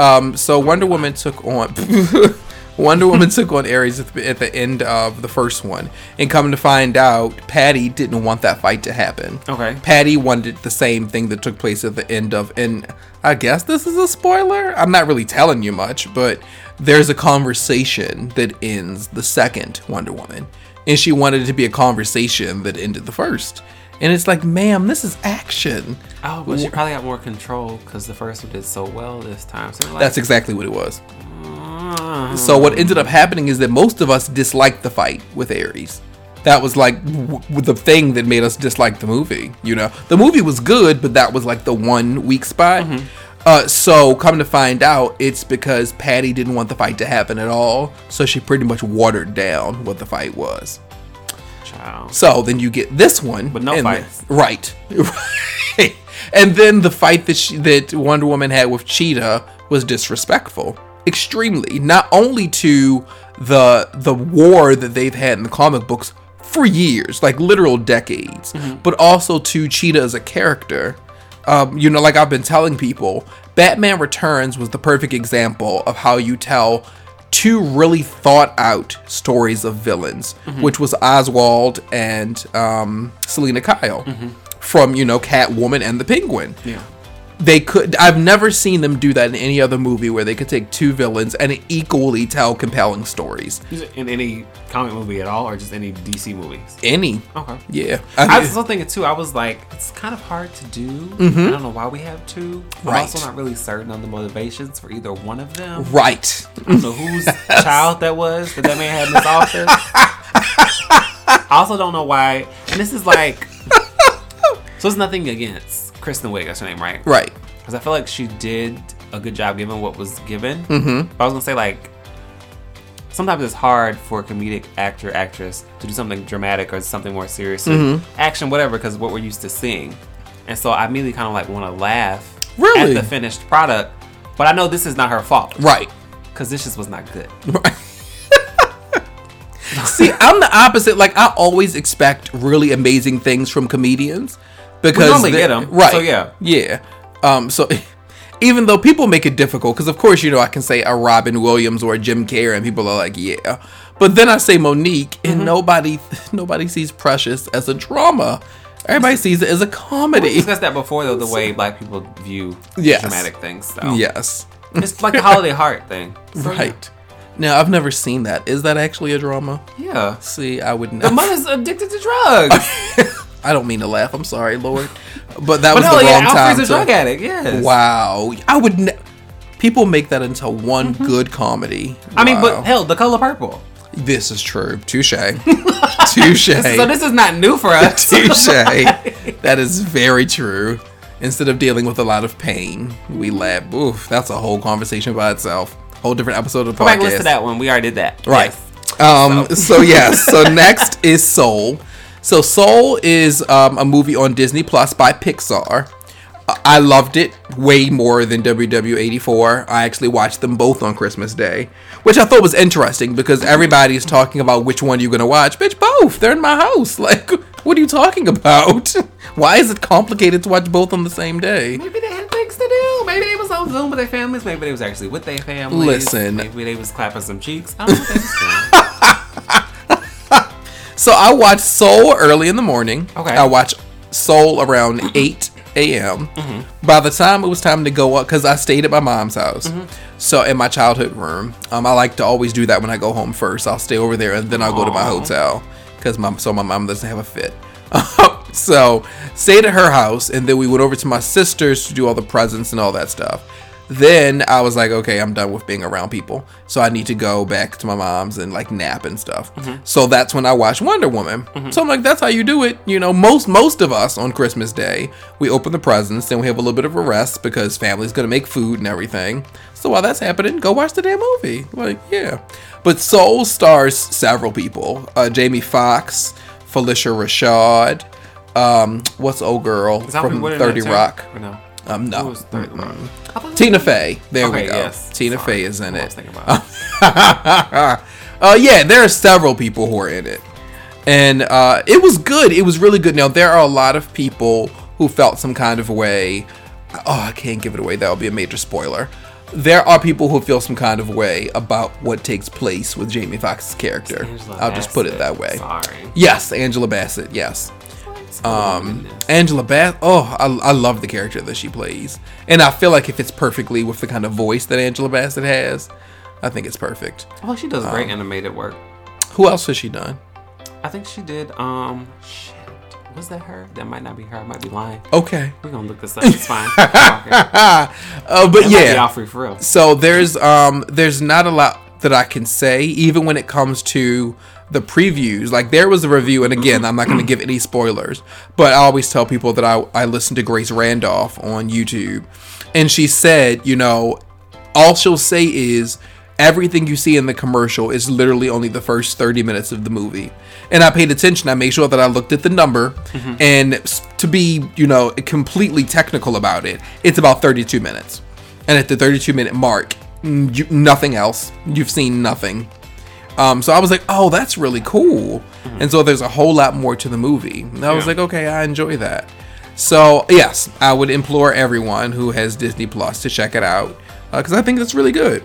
Um, so Wonder Woman took on Wonder Woman took on Ares at the, at the end of the first one, and coming to find out, Patty didn't want that fight to happen. Okay. Patty wanted the same thing that took place at the end of, and I guess this is a spoiler. I'm not really telling you much, but there's a conversation that ends the second Wonder Woman, and she wanted it to be a conversation that ended the first. And it's like, ma'am, this is action. oh, but she probably got more control because the first one did so well this time. So like, That's exactly what it was. So what ended up happening is that most of us disliked the fight with Ares. That was like w- the thing that made us dislike the movie. You know, the movie was good, but that was like the one weak spot. Uh, so come to find out, it's because Patty didn't want the fight to happen at all. So she pretty much watered down what the fight was. child. So then you get this one, but no fights. then- right? Right. And then the fight that she, that Wonder Woman had with Cheetah was disrespectful, extremely. Not only to the the war that they've had in the comic books for years, like literal decades, but also to Cheetah as a character. Um, you know, like I've been telling people, Batman Returns was the perfect example of how you tell two really thought out stories of villains, which was Oswald and um, Selina Kyle from, you know, Catwoman and the Penguin. Yeah. They could. I've never seen them do that in any other movie where they could take two villains and equally tell compelling stories. In any comic movie at all, or just any DC movies? Any, Okay. yeah. I was still thinking too. I was like, it's kind of hard to do. Mm-hmm. I don't know why we have two. I'm Right. also not really certain on the motivations for either one of them. right. I don't know whose child that was that that man had in his office. I also don't know why. And this is like, so it's nothing against Kristen Wiig. That's her name, right? Right. Because I feel like she did a good job given what was given. Mm-hmm. But I was gonna say like, sometimes it's hard for a comedic actor actress to do something dramatic or something more serious, or action, whatever, because what we're used to seeing. And so I immediately kind of like want to laugh Really? at the finished product. But I know this is not her fault Right. because this just was not good. Right. See, I'm the opposite. Like I always expect really amazing things from comedians because normally they- get 'em, Right. so yeah. Yeah. Um. So. Even though people make it difficult, because of course you know I can say a Robin Williams or a Jim Carrey, and people are like, yeah. But then I say Mo'Nique, and Mm-hmm. nobody nobody sees Precious as a drama. Everybody sees it as a comedy. We discussed that before, though, the way black people view Yes. dramatic things. So. Yes. It's like the holiday heart thing. So, yeah. Right. Now I've never seen that. Is that actually a drama? Yeah. See, I would not. The mother's addicted to drugs. I don't mean to laugh. I'm sorry, Lord, but that but was no, the yeah, wrong time. Alfred's a to- drug addict, yes. Wow, I would. Ne- People make that into one good comedy. Mm-hmm. I mean, but hell, the color purple. this is true. Touche. Touche. So this is not new for us. Touche. that is very true. Instead of dealing with a lot of pain, we laugh. Oof, that's a whole conversation by itself. Whole different episode of the Go back listen to that one. We already did that. Right. Yes. Um. So yes. So next is Soul. So Soul is um, a movie on Disney Plus by Pixar. I- loved it way more than WW84. I actually watched them both on Christmas Day, which I thought was interesting because everybody's talking about which one you're gonna watch. Bitch, both. They're in my house. Like, what are you talking about? Why is it complicated to watch both on the same day? Maybe they had things to do. Maybe they was on Zoom with their families. Maybe they was actually with their families. Listen. Maybe they was clapping some cheeks. I don't know what they was doing. So I watch Soul early in the morning. Okay. I watch Soul around mm-hmm. 8 a.m. Mm-hmm. By the time it was time to go up, because I stayed at my mom's house. Mm-hmm. So in my childhood room, um, I like to always do that when I go home first. I'll stay over there and then I'll go to my hotel because my so my mom doesn't have a fit. so stayed at her house and then we went over to my sister's to do all the presents and all that stuff. Then I was like, okay, I'm done with being around people, so I need to go back to my mom's and like nap and stuff. So that's when I watched Wonder Woman. So I'm like, that's how you do it. You know, most most of us on Christmas Day, we open the presents, then we have a little bit of a rest because family's gonna make food and everything. So while that's happening, go watch the damn movie. Like, yeah. But Soul stars several people: uh, Jamie Foxx, Phylicia Rashad. Um, what's old girl from Thirty? Rock? No? Um, Who no. was 30 Rock? I thought- Tina Fey. There we go. yes. Tina Sorry. Fey is in I it. was thinking about it. uh, yeah, there are several people who are in it, and uh, it was good. It was really good. Now there are a lot of people who felt some kind of way. Oh, I can't give it away. That would be a major spoiler. There are people who feel some kind of way about what takes place with Jamie Foxx's character. I'll just put it that way. Sorry. Yes, Angela Bassett. Yes. Um, Angela Bass. Oh, I, I love the character that she plays, and I feel like it fits perfectly with the kind of voice that Angela Bassett has. I think it's perfect. Oh, she does Um, great animated work. Who else has she done? I think she did. Um, shit. Was that her? That might not be her. I might be lying. Okay. We're gonna look this up. It's fine. Uh, but It yeah. For real. So there's um there's not a lot that I can say even when it comes to the previews. Like there was a review, and again, I'm not going to give any spoilers, but I always tell people that I I listen to Grace Randolph on YouTube, and she said, you know, all she'll say is everything you see in the commercial is literally only the first 30 minutes of the movie. And i paid attention i made sure that i looked at the number mm-hmm. and to be you know completely technical about it it's about 32 minutes. And at the 32 minute mark you, nothing else. You've seen nothing um, so I was like, oh, that's really cool. And so there's a whole lot more to the movie. And I was like, okay, I enjoy that. So yes, I would implore everyone who has Disney Plus to check it out because I think it's really good.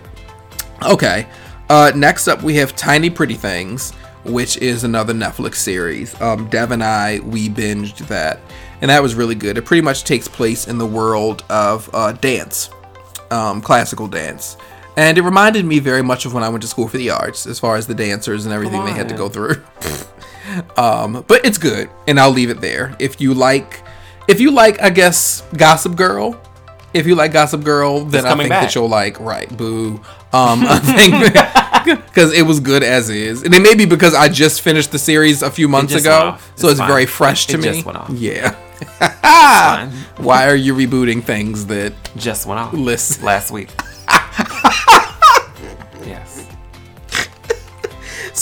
Okay, uh, next up we have Tiny Pretty Things, which is another Netflix series. Um, Dev and I we binged that, and that was really good. It pretty much takes place in the world of uh, dance, um, classical dance. And it reminded me very much of when I went to school for the arts, as far as the dancers and everything they had to go through. um, but it's good, and I'll leave it there. If you like, if you like, I guess Gossip Girl. If you like Gossip Girl, then I think that you'll like. Right, boo. Um, I think because it was good as is, and it may be because I just finished the series a few months ago, so It's very fresh to It me. just went off. Yeah. Why are you rebooting things that Just went off listen? last week.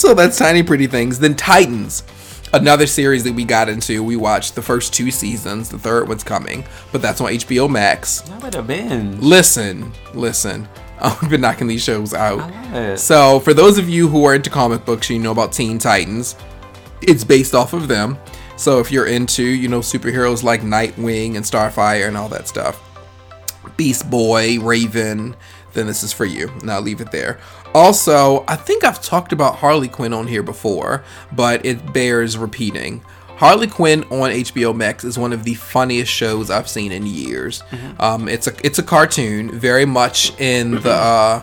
So that's Tiny Pretty Things. Then Titans, another series that we got into. We watched the first two seasons. The third one's coming, but that's on HBO Max. I would have been. Listen, listen. I've been knocking these shows out. I love it. So, for those of you who are into comic books, you know about Teen Titans. It's based off of them. So, if you're into, you know, superheroes like Nightwing and Starfire and all that stuff, Beast Boy, Raven, then this is for you. And I'll leave it there. Also, I think I've talked about Harley Quinn on here before, but it bears repeating. Harley Quinn on HBO Max is one of the funniest shows I've seen in years. Um, it's a it's a cartoon, very much in the uh,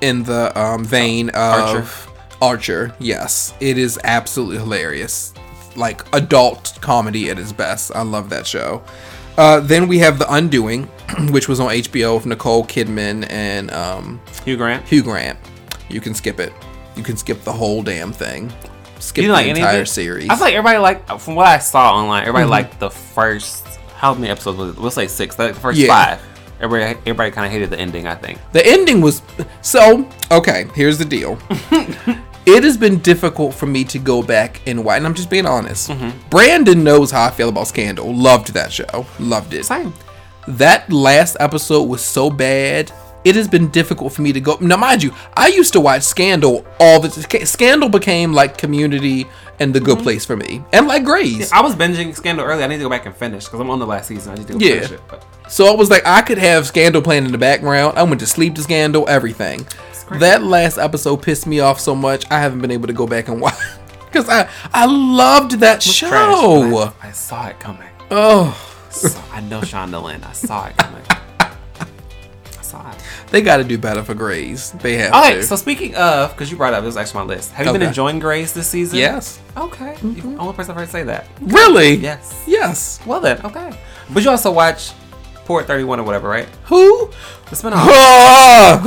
in the um, vein of Archer. Archer. Yes, it is absolutely hilarious, like adult comedy at its best. I love that show. Uh, then we have The Undoing, which was on HBO with Nicole Kidman and um, Hugh Grant. Hugh Grant. You can skip it. You can skip the whole damn thing. Skip the like entire series. I feel like everybody like from what I saw online. Everybody Mm-hmm. liked the first. How many episodes was it? We'll say six. Like the first Yeah. five. Everybody, everybody kind of hated the ending. I think. The ending was so okay. Here's the deal. it has been difficult for me to go back and watch. And I'm just being honest. Mm-hmm. Brandon knows how I feel about Scandal. Loved that show. Loved it. Same. That last episode was so bad. It has been difficult for me to go. Now, mind you, I used to watch Scandal all the. Scandal became like Community and The Good mm-hmm. Place for me, and like Grey's. I was binging Scandal early. I need to go back and finish because I'm on the last season. I need to go Yeah. finish it. But So I was like I could have Scandal playing in the background. I went to sleep to Scandal, everything. That last episode pissed me off so much. I haven't been able to go back and watch because I I loved that show. I, I saw it coming. Oh, So, I know Shondaland. I saw it coming. I saw it. they got to do better for Grey's. They have Okay, to. so speaking of, because you brought up, this actually my list. Have you been enjoying Grey's this season? yes, Okay. Mm-hmm. You're the only person I've heard say that. really? Yes. Yes. Well then, okay. But you also watch Port 31 or whatever, right? Who? The spinoff. Oh,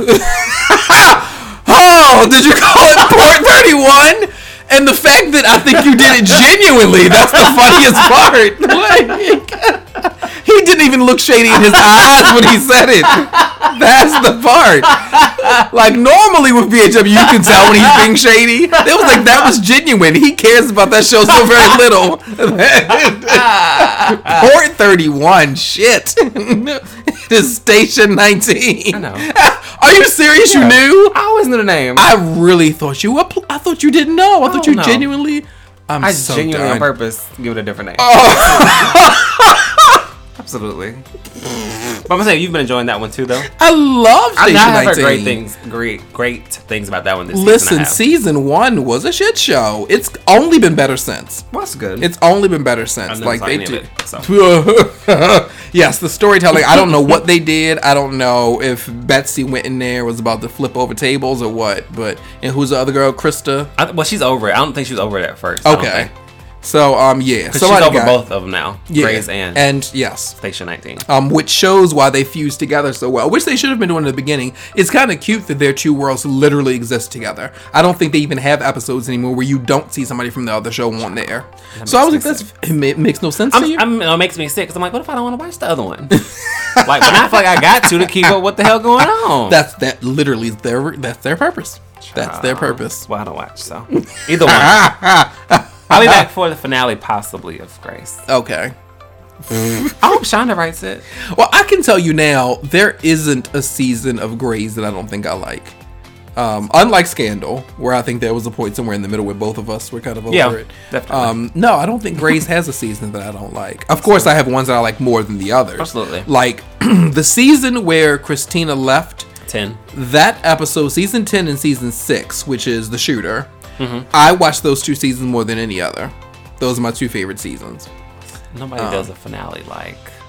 oh did you call it Port 31? And the fact that I think you did it genuinely, that's the funniest part. Like, he didn't even look shady in his eyes when he said it. That's the part. Like, normally with BHW, you can tell when he's being shady. It was like, that was genuine. He cares about that show so very little. Port 31, shit. it is Station 19. I know. Are you serious? You knew? I always knew the name. I really thought you. I thought you didn't know. I thought you know. genuinely. I'm I so genuinely on purpose give it a different name. Oh, Absolutely. But I'm gonna say you've been enjoying that one too, though. I love I, Station I have heard great things, great, great things about that one this season. Listen, I have. season one was a shit show. It's only been better since. well, that's good. It's only been better since. Like they any of do. it, so. yes, the storytelling. I don't know what they did. I don't know if Betsy went in there was about to flip over tables or what. But and who's the other girl? Krista. I, well, she's over it. I don't think she was over it at first. I Okay. So um yeah, Because she's over both of them now. yeah, Grey's and, and yes, Station 19. um, which shows why they fused together so well, which they should have been doing in the beginning. It's kind of cute that their two worlds literally exist together. I don't think they even have episodes anymore where you don't see somebody from the other show on there. So I was like, it makes no sense I'm, you. I'm, it makes me sick because I'm like, what if I don't want to watch the other one? like, but I feel like I got to to keep up what the hell going on. that's that literally is their that's their purpose. That's their purpose. Well, I don't watch, so either one. I'll be back for the finale, possibly of Grey's. Okay. I hope Shonda writes it. Well, I can tell you now, there isn't a season of Grey's that I don't think I like. Um, unlike Scandal, where I think there was a point somewhere in the middle where both of us were kind of over Yeah, it. definitely. Um, no, I don't think Grey's has a season that I don't like. Of course, I have ones that I like more than the others. Absolutely. Like the season where Christina left, Ten. that episode, season 10 and season 6, which is The Shooter, Mm-hmm. I watched those two seasons more than any other. Those are my two favorite seasons. Nobody Um, does a finale like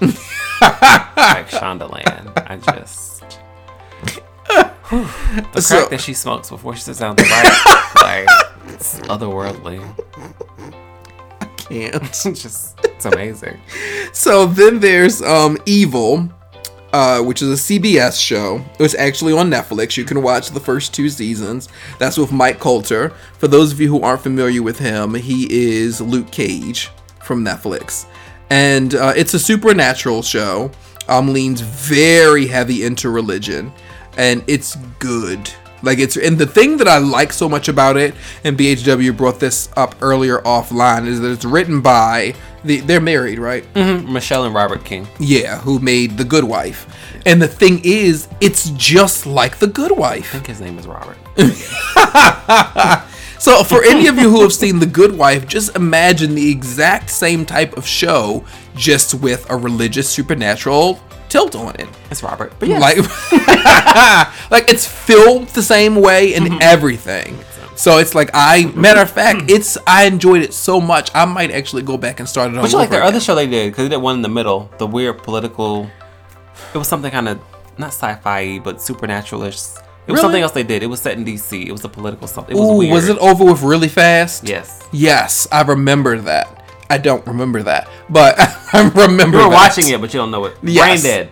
like Shondaland. I just Whew. the So- crack that she smokes before she sits down to write, like it's otherworldly. I can't. It's just it's amazing. So then there's um Evil, uh, which is a CBS show. It's actually on Netflix. You can watch the first two seasons. That's with Mike Colter. For those of you who aren't familiar with him, he is Luke Cage from Netflix, and uh, it's a supernatural show. Um, leans very heavy into religion, and it's good. Like it's and the thing that I like so much about it, and BHW brought this up earlier offline, is that it's written by the they're married, right? Mm-hmm. Michelle and Robert King. Yeah, who made The Good Wife. And the thing is, it's just like The Good Wife. I think his name is Robert. So, for any of you who have seen The Good Wife, just imagine the exact same type of show, just with a religious supernatural tilt on it. It's Robert. But yeah, Like, like it's filmed the same way and Mm-hmm. everything. So it's like I, matter of fact, it's I enjoyed it so much I might actually go back and start it But you like their again. other show they did because they did one in the middle, the weird political. It was something kind of not sci-fi but supernaturalish. It was Really? something else they did. It was set in DC. It was a political something. It was Ooh, weird. was it over with really fast? Yes. Yes, I remember that. I don't remember that, but I remember. You were that. watching it, but you don't know it. Yes. Brain dead.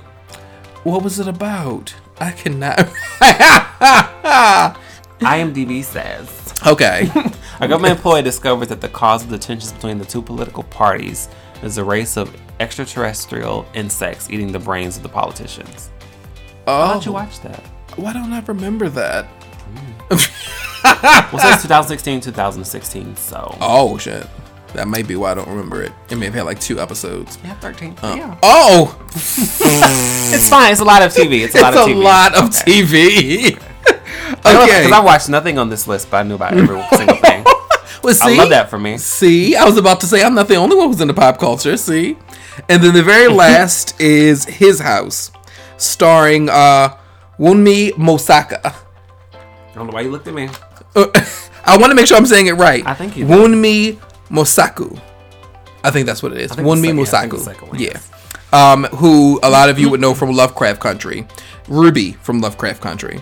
What was it about? I cannot. IMDb says okay. a government employee discovers that the cause of the tensions between the two political parties is a race of extraterrestrial insects eating the brains of the politicians. Why Oh, don't you watch that? Why don't I remember that? Well, since says 2016, 2016. So Oh shit, that might be why I don't remember it. It may have had like two episodes. yeah, 13. Uh, yeah, Oh, it's fine. It's a lot of TV. It's a it's lot of TV. It's a lot of Okay. TV. Because okay. I watched nothing on this list, but I knew about every single thing. Well, I love that for me. See, I was about to say I'm not the only one who's into pop culture. See, and then the very last is His House, starring uh, Wunmi Mosaku. I don't know why you looked at me. Uh, I want to make sure I'm saying it right. I think you did. Wunmi Mosaku. I think that's what it is. Wunmi second- I think the Mosaku. second yeah. Um, who a lot of you would know from Lovecraft Country. Ruby from Lovecraft Country.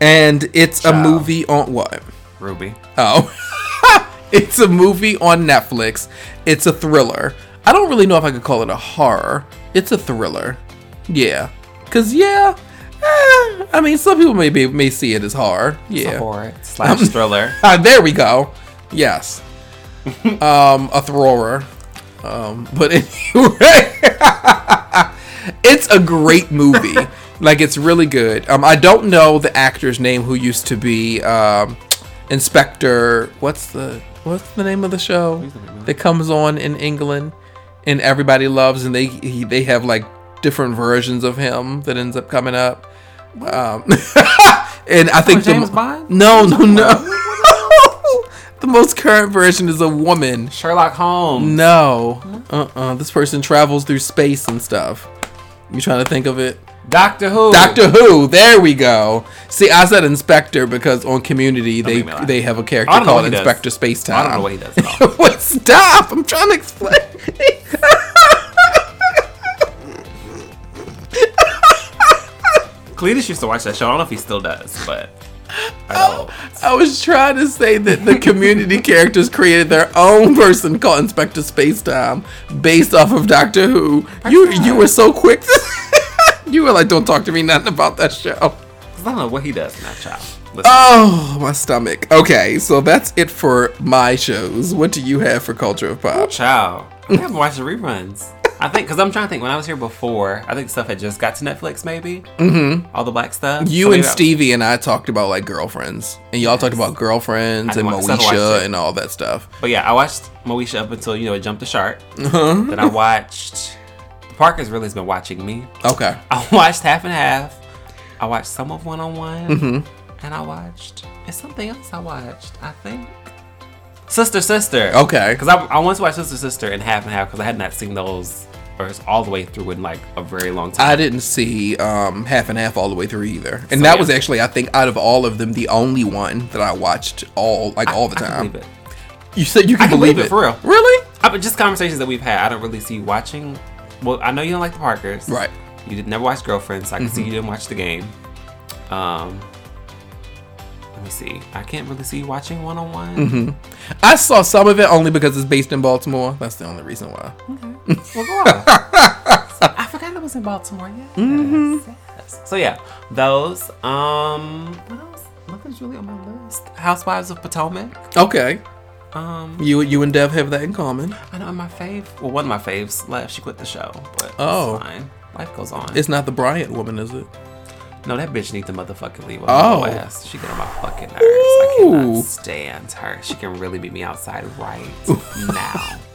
And it's a movie on what? Ruby. Oh. it's a movie on Netflix. It's a thriller. I don't really know if I could call it a horror. It's a thriller. Yeah. Cause yeah, eh, I mean some people may be, may see it as horror. Yeah. horror slash thriller. Ah, there we go. Yes. um, a thrower. Um, but anyway, it's a great movie. like it's really good. Um, I don't know the actor's name who used to be um, Inspector. What's the What's the name of the show the name of it? that comes on in England and everybody loves and they he, they have like different versions of him that ends up coming up. Um, and I think the, James Bond? no, no, no. the most current version is a woman. Sherlock Holmes. No, uh, uh This person travels through space and stuff. You trying to think of it? Doctor Who. Doctor Who. There we go. See, I said Inspector because on Community they make me they have a character I don't know called what he does. Inspector Space I don't know what he does at all. what? Stop! I'm trying to explain. Cletus used to watch that show. I don't know if he still does, but I. I was trying to say that the community characters created their own person called Inspector Spacetime based off of Doctor Who. You you were so quick. You were like, don't talk to me nothing about that show." I don't know what he does in that child. Listen, Oh, my stomach. Okay, so that's it for my shows. What do you have for Culture of Pop? child. I haven't watched the reruns. I think because I'm trying to think. When I was here before, I think stuff had just got to Netflix. Maybe mm-hmm. all the black stuff. You So and Stevie and I talked about like girlfriends, and y'all talked about girlfriends and watched- Moesha and all that stuff. But yeah, I watched Moesha up until you know it jumped the shark. Uh-huh. Then I watched. The Parker's really has been watching me. Okay. I watched half and half. I watched some of one on one, and I watched. It's something else I watched. I think. Sister, sister. Okay. Because I, I wanted to watch Sister, sister in half and half because I had not seen those all the way through in like a very long time. I didn't see um, half and half all the way through either, and So, that yeah. was actually, I think, out of all of them, the only one that I watched all like all the I time. You said you can, I can believe, believe it, it for real. Really? I, but just conversations that we've had. I don't really see you watching. Well, I know you don't like the Parkers. Right. You did never watch Girlfriends. So I can see you didn't watch the game. Um, let me see. I can't really see you watching One on One. I saw some of it only because it's based in Baltimore. That's the only reason why. Well, go on. I forgot it was in Baltimore. Yes. yes. So yeah, those. Um, what else? Nothing's really on my list. Housewives of Potomac. Okay. Um, You you and Dev have that in common. I know my fave. Well, one of my faves left. She quit the show, but Oh. it's fine. Life goes on. It's not the Bryant woman, is it? No, that bitch needs to motherfucking leave. Oh. Ass. She get on my fucking nerves. I cannot stand her. She can really beat me outside right now.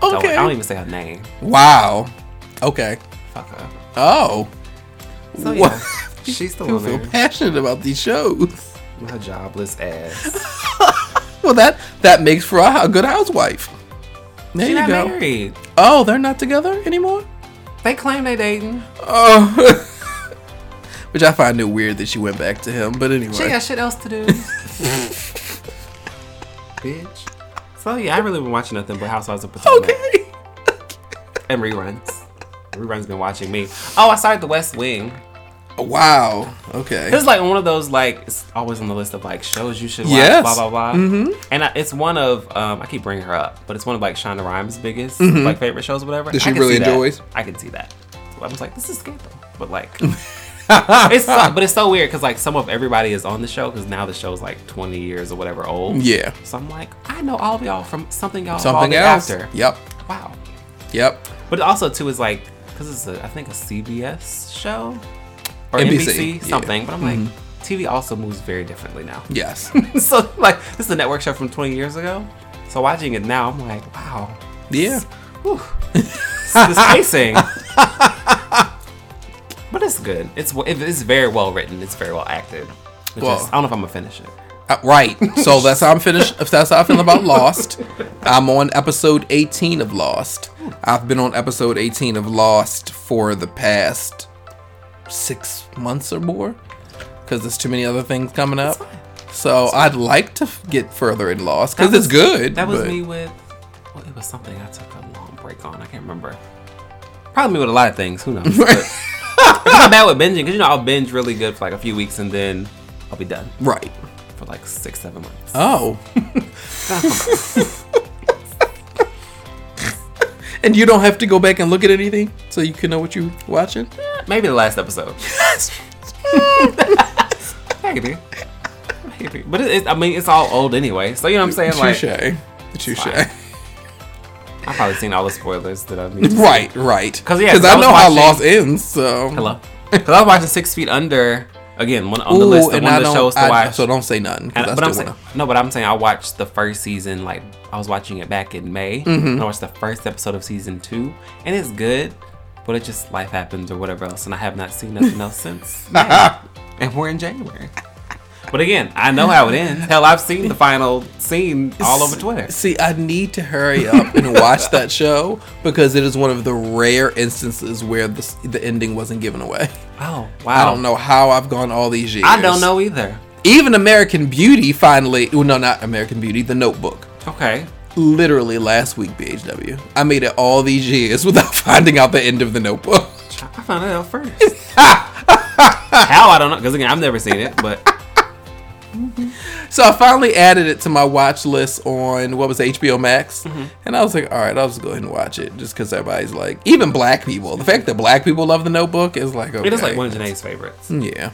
Don't- Okay. I don't even say her name. Wow. Okay. Fuck her. Oh. So What? yeah, she's still You on feel passionate about these shows. Her jobless ass. Well, that that makes for a, a good housewife. There She you not go. married. Oh, they're not together anymore. They claim they dating. Oh. Which I find it weird that she went back to him, but anyway. She got shit else to do. Bitch. So yeah, I really been watching nothing but Housewives of Potomac okay. and reruns. Reruns been watching me. Oh, I started The West Wing. Wow. Okay. Is like one of those like it's always on the list of like shows you should watch. Yes. Blah blah blah. Mhm. And I, it's one of um, I keep bringing her up, but it's one of like Shonda Rhimes' biggest like favorite shows or whatever. That she really see that. enjoys? I can see that. So I was like, this is scandal, but like. it's so, but it's so weird because like some of everybody is on the show because now the show's like 20 years or whatever old. Yeah. So I'm like, I know all of y'all from something y'all Something else. after. Yep. Wow. Yep. But also too is like because it's a I think a CBS show or NBC, NBC, yeah. Mm-hmm. something. But I'm like, TV also moves very differently now. Yes. so like this is a network show from 20 years ago. So watching it now, I'm like, wow, yeah. whew, this, this pacing. but it's good. It's it's very well written. It's very well acted. Well- just- I don't know if I'm gonna finish it. Uh, right. So that's how I'm finished. If that's how I feel about Lost, I'm on episode 18 of Lost. I've been on episode 18 of Lost for the past six months or more because there's too many other things coming up. So I'd like to get further in Lost because it's good. That was but- me with. Well, it was something I took a long break on. I can't remember. Probably me with a lot of things. Who knows? But it's not bad with binging because you know I'll binge really good for like a few weeks and then I'll be done Right. for like six, seven months. Oh. and you don't have to go back and look at anything so you can know what you're watching? Eh, maybe the last episode. Maybe. Maybe. But it, it, I mean, it's all old anyway. So you know what I'm saying? Like, Touche. Touche. fine. I've probably seen all the spoilers that I need. to see. Right, right. 'Cause, yeah, 'Cause 'cause I I know how Lost ends. So Hello. Because I was watching Six Feet Under again one on the Ooh, list of and one I the shows to I- watch. So don't say nothing. And- but I'm saying no, but I'm saying I watched the first season. Like I was watching it back in May. Mm-hmm. And I watched the first episode of season two, and it's good. But it just life happens or whatever else, and I have not seen nothing else since. And we're in January. But again, I know how it ends. Hell, I've seen the final scene all over Twitter. See, I need to hurry up and watch that show because it is one of the rare instances where the, the ending wasn't given away. Oh wow! I don't know how I've gone all these years. I don't know either. Even American Beauty finally, well, no, not American Beauty, The Notebook. Okay. Literally last week, BHW. I made it all these years without finding out the end of The Notebook. I found it out first. How I don't know because again I've never seen it, but So I finally added it to my watch list on what was HBO Max, Mm-hmm. and I was like, all right, I'll just go ahead and watch it, just because everybody's like, even black people. The fact that black people love The Notebook is like, okay, it is like one of Janae's favorites. yeah.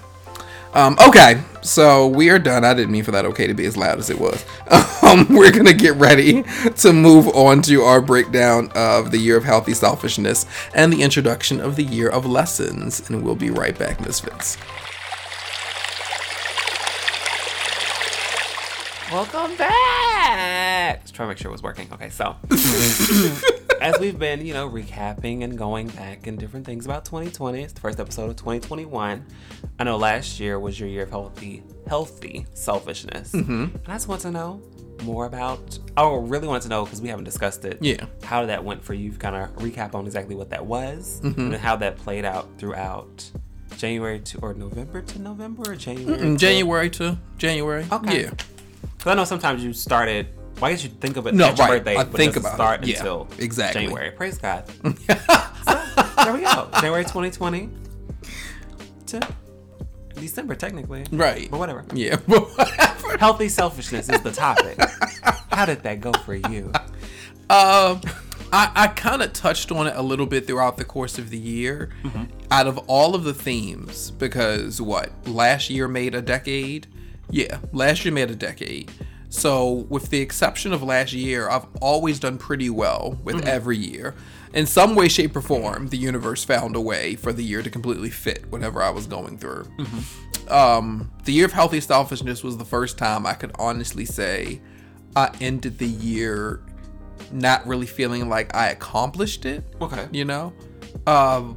Um, okay, so we are done. I didn't mean for that okay to be as loud as it was. Um, we're gonna get ready to move on to our breakdown of the year of healthy selfishness and the introduction of the year of lessons, and we'll be right back, Misfits. Welcome back. Let's try to make sure it was working. Okay, so as we've been, you know, recapping and going back and different things about 2020, it's the first episode of 2021. I know last year was your year of healthy, healthy selfishness, and I just want to know more about. I really want to know because we haven't discussed it. Yeah. how that went for you. Kind of recap on exactly what that was and how that played out throughout January to or November to November or January. Mm, January to January. Okay. Yeah. Because I know sometimes you started Why guess you think of it No, at your right. birthday, I but think it about it. start Yeah, until exactly. January. Praise God. so, there we go. January 2020 to December, technically. Right. But whatever. Yeah. Healthy selfishness is the topic. How did that go for you? Um, I, I kind of touched on it a little bit throughout the course of the year. Out of all of the themes, because what last year made a decade. Yeah, last year made a decade. So, with the exception of last year, I've always done pretty well with every year. In some way, shape, or form, the universe found a way for the year to completely fit whatever I was going through. Um, the year of healthy selfishness was the first time I could honestly say I ended the year not really feeling like I accomplished it. Okay. You know? Um,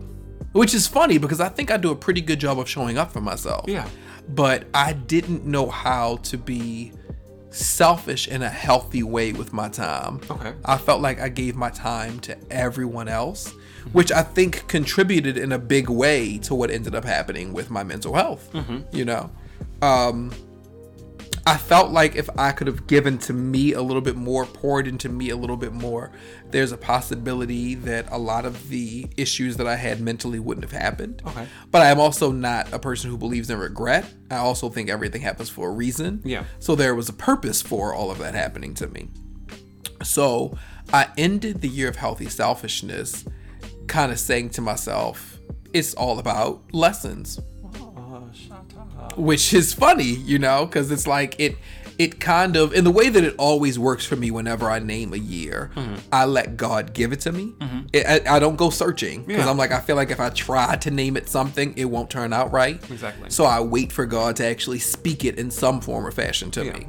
which is funny because I think I do a pretty good job of showing up for myself. Yeah. But I didn't know how to be selfish in a healthy way with my time. Okay. I felt like I gave my time to everyone else, which I think contributed in a big way to what ended up happening with my mental health. You know? Um, I felt like if I could have given to me a little bit more, poured into me a little bit more, there's a possibility that a lot of the issues that I had mentally wouldn't have happened. Okay. But I'm also not a person who believes in regret. I also think everything happens for a reason. Yeah. So there was a purpose for all of that happening to me. So I ended the year of healthy selfishness kind of saying to myself, it's all about lessons. Which is funny, you know, because it's like it it kind of in the way that it always works for me whenever I name a year, mm-hmm. I let God give it to me. Mm-hmm. It, I, I don't go searching because Yeah. I'm like I feel like if I try to name it something, it won't turn out right. Exactly. So I wait for God to actually speak it in some form or fashion to Yeah. me.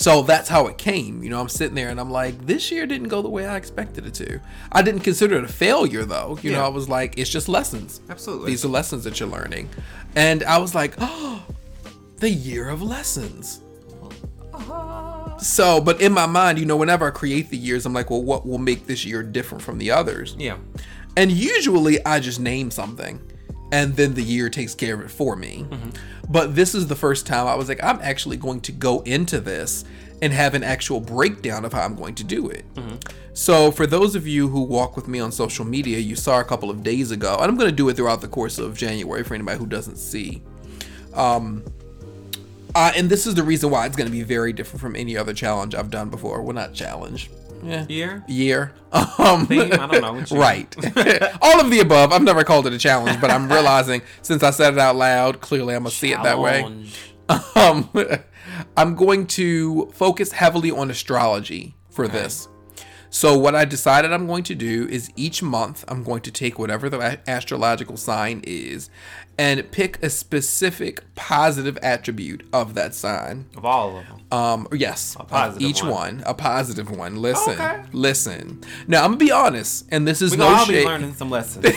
So that's how it came. You know, I'm sitting there and I'm like, this year didn't go the way I expected it to. I didn't consider it a failure though. You know, I was like, it's just lessons. Absolutely. These are lessons that you're learning. And I was like, oh, the year of lessons. So, but in my mind, you know, whenever I create the years, I'm like, well, what will make this year different from the others? Yeah. And usually I just name something and then the year takes care of it for me. But this is the first time I was like, I'm actually going to go into this and have an actual breakdown of how I'm going to do it. So, for those of you who walk with me on social media, you saw a couple of days ago, and I'm going to do it throughout the course of January for anybody who doesn't see. Um, uh, and this is the reason why it's going to be very different from any other challenge I've done before. Well, not challenge. Yeah. Year? Year. Um, Theme? I don't know right. All of the above. I've never called it a challenge, but I'm realizing since I said it out loud, clearly I'm gonna see it that way. Um, I'm going to focus heavily on astrology for this. So what I decided I'm going to do is each month I'm going to take whatever the astrological sign is and pick a specific positive attribute of that sign. Of all of them. Um, yes, of positive each one. one. a positive one. Listen, Okay. listen. Now I'm gonna be honest, and this is We're no gonna all be shade. learning some lessons.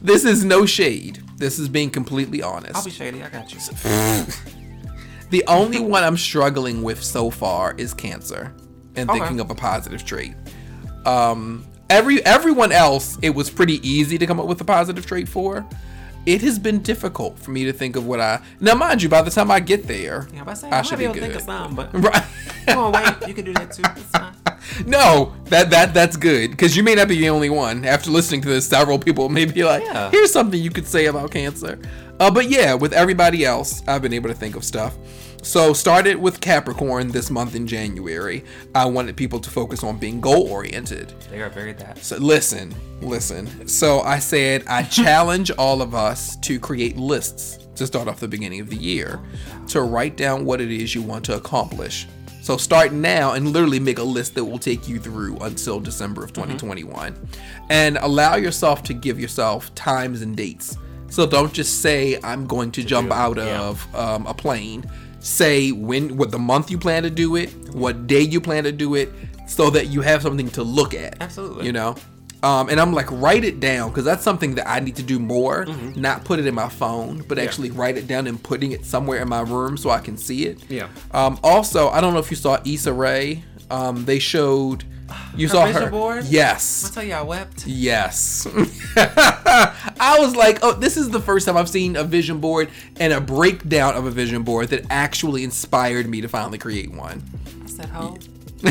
This is no shade. This is being completely honest. I'll be shady. I got you. The only one I'm struggling with so far is cancer and Okay. thinking of a positive trait. Um, every everyone else, it was pretty easy to come up with a positive trait for. It has been difficult for me to think of what I now, mind you. By the time I get there, Yeah, but I say I I should be able to think of some, but right? come on, wait. You can do that too. No, that that that's good because you may not be the only one. After listening to this, several people may be like, Yeah. "Here's something you could say about cancer." Uh, but yeah, with everybody else, I've been able to think of stuff. So started with Capricorn this month in January. I wanted people to focus on being goal oriented. They are very that. So listen, listen. So I said I challenge all of us to create lists to start off the beginning of the year to write down what it is you want to accomplish. So start now and literally make a list that will take you through until December of 2021. And allow yourself to give yourself times and dates. So don't just say I'm going to jump do out yeah. of um, a plane. Say when what the month you plan to do it, what day you plan to do it, so that you have something to look at. Absolutely. You know? Um, and I'm like, write it down because that's something that I need to do more. Not put it in my phone, but actually write it down and putting it somewhere in my room so I can see it. Yeah. Um, also, I don't know if you saw Issa Rae. Um, they showed. You saw vision her. board? Yes. I tell you, I wept. Yes. I was like, oh, this is the first time I've seen a vision board and a breakdown of a vision board that actually inspired me to finally create one. I said, "Ho, I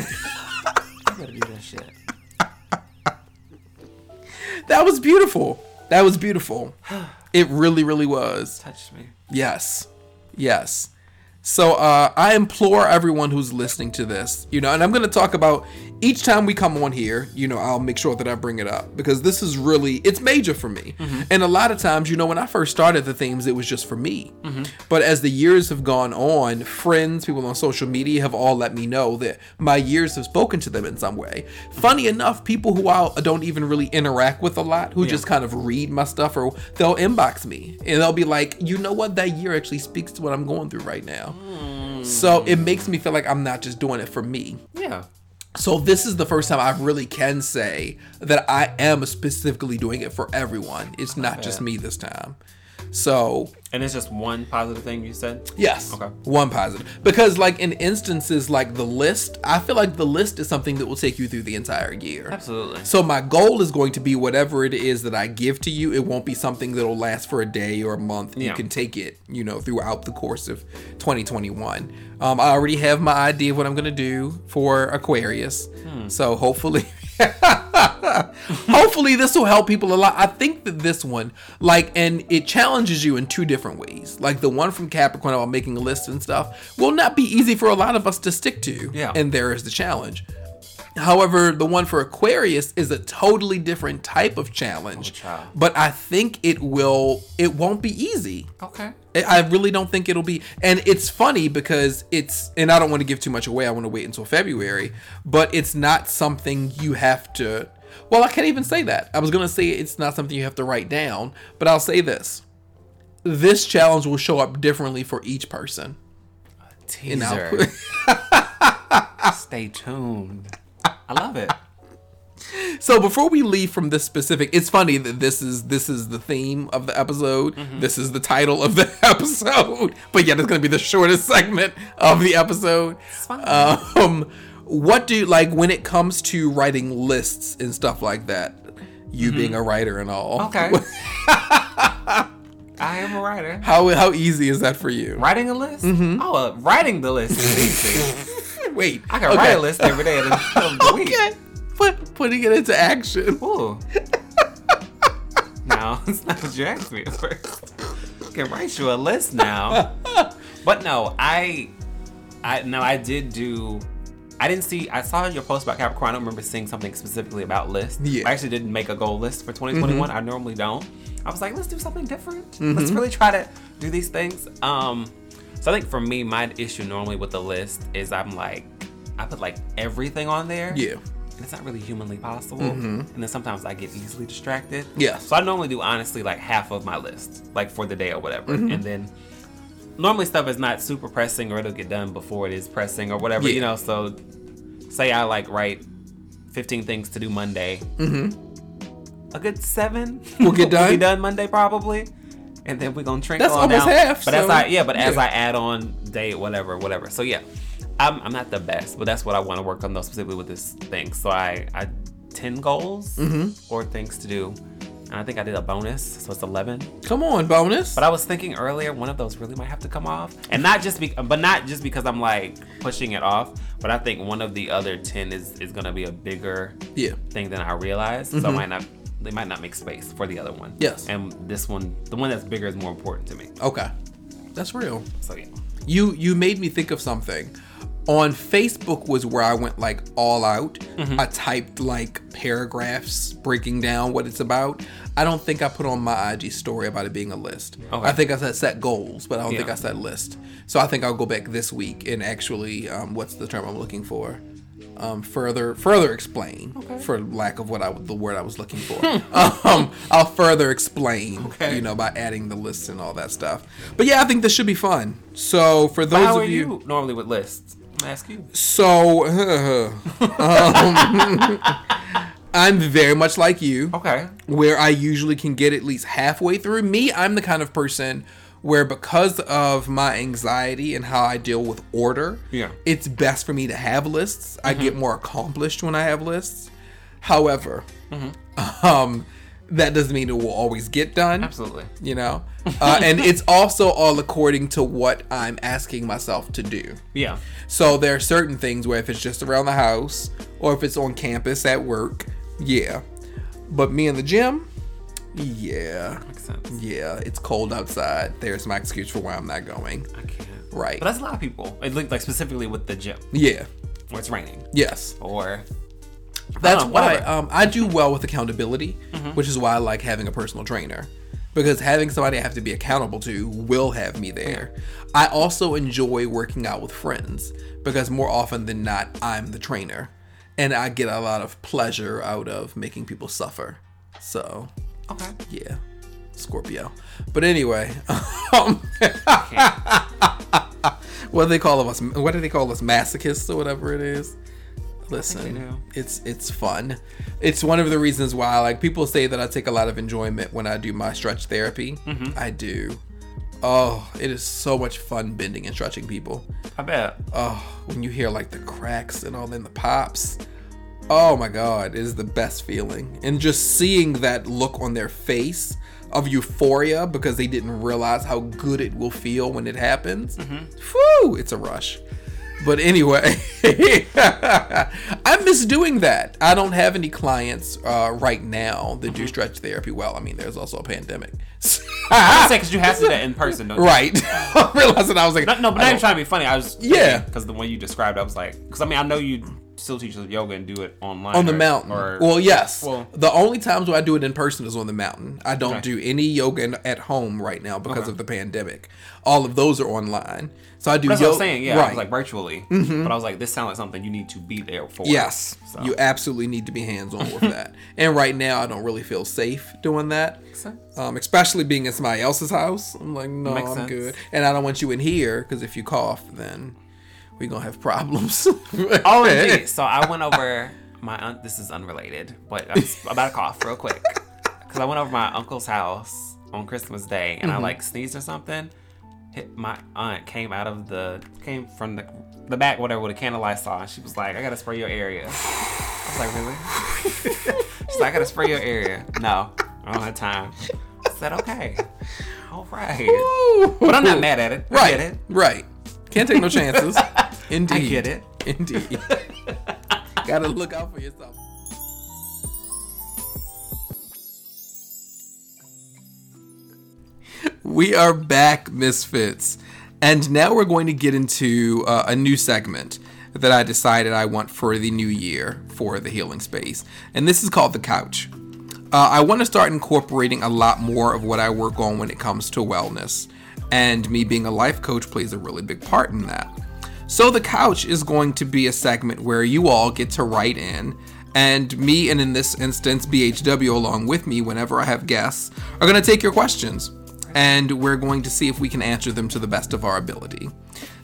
gotta do that shit. That was beautiful. That was beautiful. It really, really was. Touched me. Yes. Yes. So uh, I implore everyone who's listening to this, you know, and I'm going to talk about each time we come on here, you know, I'll make sure that I bring it up because this is really it's major for me. And a lot of times, you know, when I first started the themes, it was just for me. But as the years have gone on, friends, people on social media have all let me know that my years have spoken to them in some way. Funny enough, people who I don't even really interact with a lot, who just kind of read my stuff or they'll inbox me and they'll be like, "You know what? That year actually speaks to what I'm going through right now." So it makes me feel like I'm not just doing it for me. Yeah. So this is the first time I really can say that I am specifically doing it for everyone. It's not just me this time. So And it's just one positive thing you said. yes, Okay. one positive. Because like in instances like the list, I feel like the list is something that will take you through the entire year. Absolutely. So my goal is going to be whatever it is that I give to you. It won't be something that'll last for a day or a month. You can take it, you know, throughout the course of 2021. Um, I already have my idea of what I'm gonna do for Aquarius. So hopefully, hopefully this will help people a lot. I think that this one, like, and it challenges you in two different ways. Like the one from Capricorn about making a list and stuff will not be easy for a lot of us to stick to. Yeah. And there is the challenge. However, the one for Aquarius is a totally different type of challenge. Oh, child. but I think it will it won't be easy. Okay. I really don't think it'll be and it's funny because it's and I don't want to give too much away. I want to wait until February, but it's not something you have to Well, I can't even say that. I was going to say it's not something you have to write down, but I'll say this. This challenge will show up differently for each person. I'll Teaser. Stay tuned. I love it. So before we leave from this specific, it's funny that this is this is the theme of the episode. This is the title of the episode. But yet it's going to be the shortest segment of the episode. Um, what do you, like when it comes to writing lists and stuff like that? You being a writer and all. Okay. I am a writer. How how easy is that for you? Writing a list? Mm-hmm. Oh, uh, writing the list is easy. Wait, I can write a list every day of the, of the week. Okay, put putting it into action. Ooh. now, it's not what you asked me at first. I can write you a list now. but no, I, I no, I did do. I didn't see. I saw your post about Capricorn. I don't remember seeing something specifically about lists. Yeah. Mm-hmm. I actually didn't make a goal list for 2021. I normally don't. I was like, let's do something different. Let's really try to do these things. Um, so I think for me, my issue normally with the list is I'm like, I put like everything on there Yeah. and it's not really humanly possible. And then sometimes I get easily distracted. Yeah. So I normally do honestly like half of my list, like for the day or whatever. And then normally stuff is not super pressing or it'll get done before it is pressing or whatever, Yeah. you know. So say I like write 15 things to do Monday. Mm-hmm. A good seven We'll get will be done? done Monday probably. And then we're gonna trickle That's almost down. half, But as I yeah, but as yeah. I add on day whatever, whatever. So yeah, I'm, I'm not the best, but that's what I want to work on though, specifically with this thing. So I I ten goals Mm-hmm. or things to do, and I think I did a bonus, so it's eleven. Come on, bonus. But I was thinking earlier, one of those really might have to come off, and not just be, but not just because I'm like pushing it off, but I think one of the other ten is is gonna be a bigger yeah. thing than I realized, so I might not. They might not make space for the other one. Yes. And this one, the one that's bigger, is more important to me. Okay. That's real. So yeah. You you made me think of something. On Facebook was where I went like all out. Mm-hmm. I typed like paragraphs breaking down what it's about. I don't think I put on my IG story about it being a list. Okay. I think I said set goals, but I don't think I said list. So I think I'll go back this week and actually, um, what's the term I'm looking for? Um, further further explain for lack of what I the word I was looking for. um, I'll further explain, Okay. you know, by adding the lists and all that stuff. But yeah, I think this should be fun. So for those of you, you normally with lists? I'm ask you. so um, I'm very much like you, Okay. where I usually can get at least halfway through. Me, I'm the kind of person where because of my anxiety and how I deal with order, Yeah. it's best for me to have lists. I get more accomplished when I have lists. However, um, that doesn't mean it will always get done. Absolutely. You know, uh, and it's also all according to what I'm asking myself to do. Yeah. So there are certain things where if it's just around the house or if it's on campus at work, yeah. But me in the gym, yeah, Makes sense. yeah. It's cold outside. There's my excuse for why I'm not going. I can't. Right. But that's a lot of people. It looked like specifically with the gym Yeah. where it's raining Yes. or That's know, why. Mm-hmm. um, I do well with accountability, which is why I like having a personal trainer. Because having somebody I have to be accountable to will have me there. I also enjoy working out with friends because more often than not, I'm the trainer. And I get a lot of pleasure out of making people suffer. So, okay. yeah, Scorpio. But anyway, um, what do they call us? What do they call us? Masochists or whatever it is. Listen, it's it's fun. It's one of the reasons why like people say that I take a lot of enjoyment when I do my stretch therapy. Mm-hmm. I do. Oh, it is so much fun bending and stretching people. I bet. Oh, when you hear like the cracks and all in the pops. Oh my god, it is the best feeling. And just seeing that look on their face of euphoria because they didn't realize how good it will feel when it happens. Whew, it's a rush. But anyway, I miss doing that. I don't have any clients uh, right now that do stretch therapy. Well, I mean, there's also a pandemic. I because you have to do that in person, don't you? right. I realized that I was like, No, no, but I not even trying to be funny. I was Yeah. because the one you described, I was like, because I mean, I know you still teach yoga and do it online on the or- mountain. Or well, yes. well- the only times where I do it in person is on the mountain. I don't Okay. do any yoga in- at home right now because Okay. of the pandemic. All of those are online. So I do. that's yo- what I'm saying. Yeah, I right. was like virtually, but I was like, this sounds like something you need to be there for. yes, So. you absolutely need to be hands on with that. And right now, I don't really feel safe doing that. sense. Um, especially being in somebody else's house. I'm like, no, Makes I'm sense. good. And I don't want you in here because if you cough, then we're gonna have problems. Oh, indeed. So I went over my. Un- this is unrelated, but I'm about to cough real quick because I went over my uncle's house on Christmas Day and I mm-hmm. like sneezed or something. Hit my aunt came out of the came from the the back whatever with a can of Lysol. And she was like, "I gotta spray your area." I was like, "Really?" She's like, "I gotta spray your area." No, I don't have time. I said, "Okay, all right," but I'm not mad at it. I Right. get it. Right. Can't take no chances. Indeed. I get it. Indeed. Gotta look out for yourself. We are back, Misfits. And now we're going to get into uh, a new segment that I decided I want for the new year for the healing space. And this is called The Couch. Uh, I want to start incorporating a lot more of what I work on when it comes to wellness. And me being a life coach plays a really big part in that. So, The Couch is going to be a segment where you all get to write in, and me, and in this instance, BHW along with me, whenever I have guests, are going to take your questions. And we're going to see if we can answer them to the best of our ability.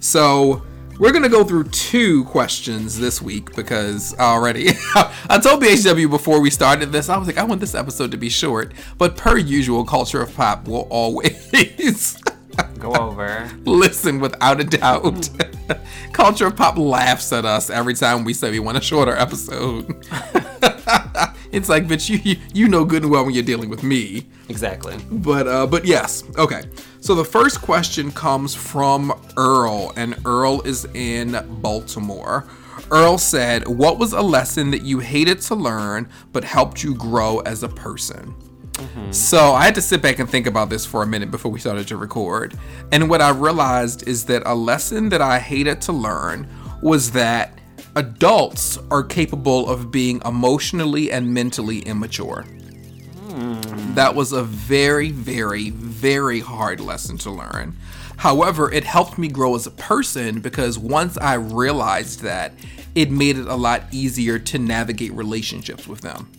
So, we're going to go through two questions this week because already I told BHW before we started this, I was like, I want this episode to be short. But per usual, Culture of Pop will always Go over. listen without a doubt. Culture of Pop laughs at us every time we say we want a shorter episode. it's like, bitch, you, you you know good and well when you're dealing with me. Exactly. But uh, but yes, okay. So the first question comes from Earl, and Earl is in Baltimore. Earl said, "What was a lesson that you hated to learn but helped you grow as a person?" Mm-hmm. So I had to sit back and think about this for a minute before we started to record. And what I realized is that a lesson that I hated to learn was that adults are capable of being emotionally and mentally immature. Hmm. That was a very, very, very hard lesson to learn. However, it helped me grow as a person because once I realized that, it made it a lot easier to navigate relationships with them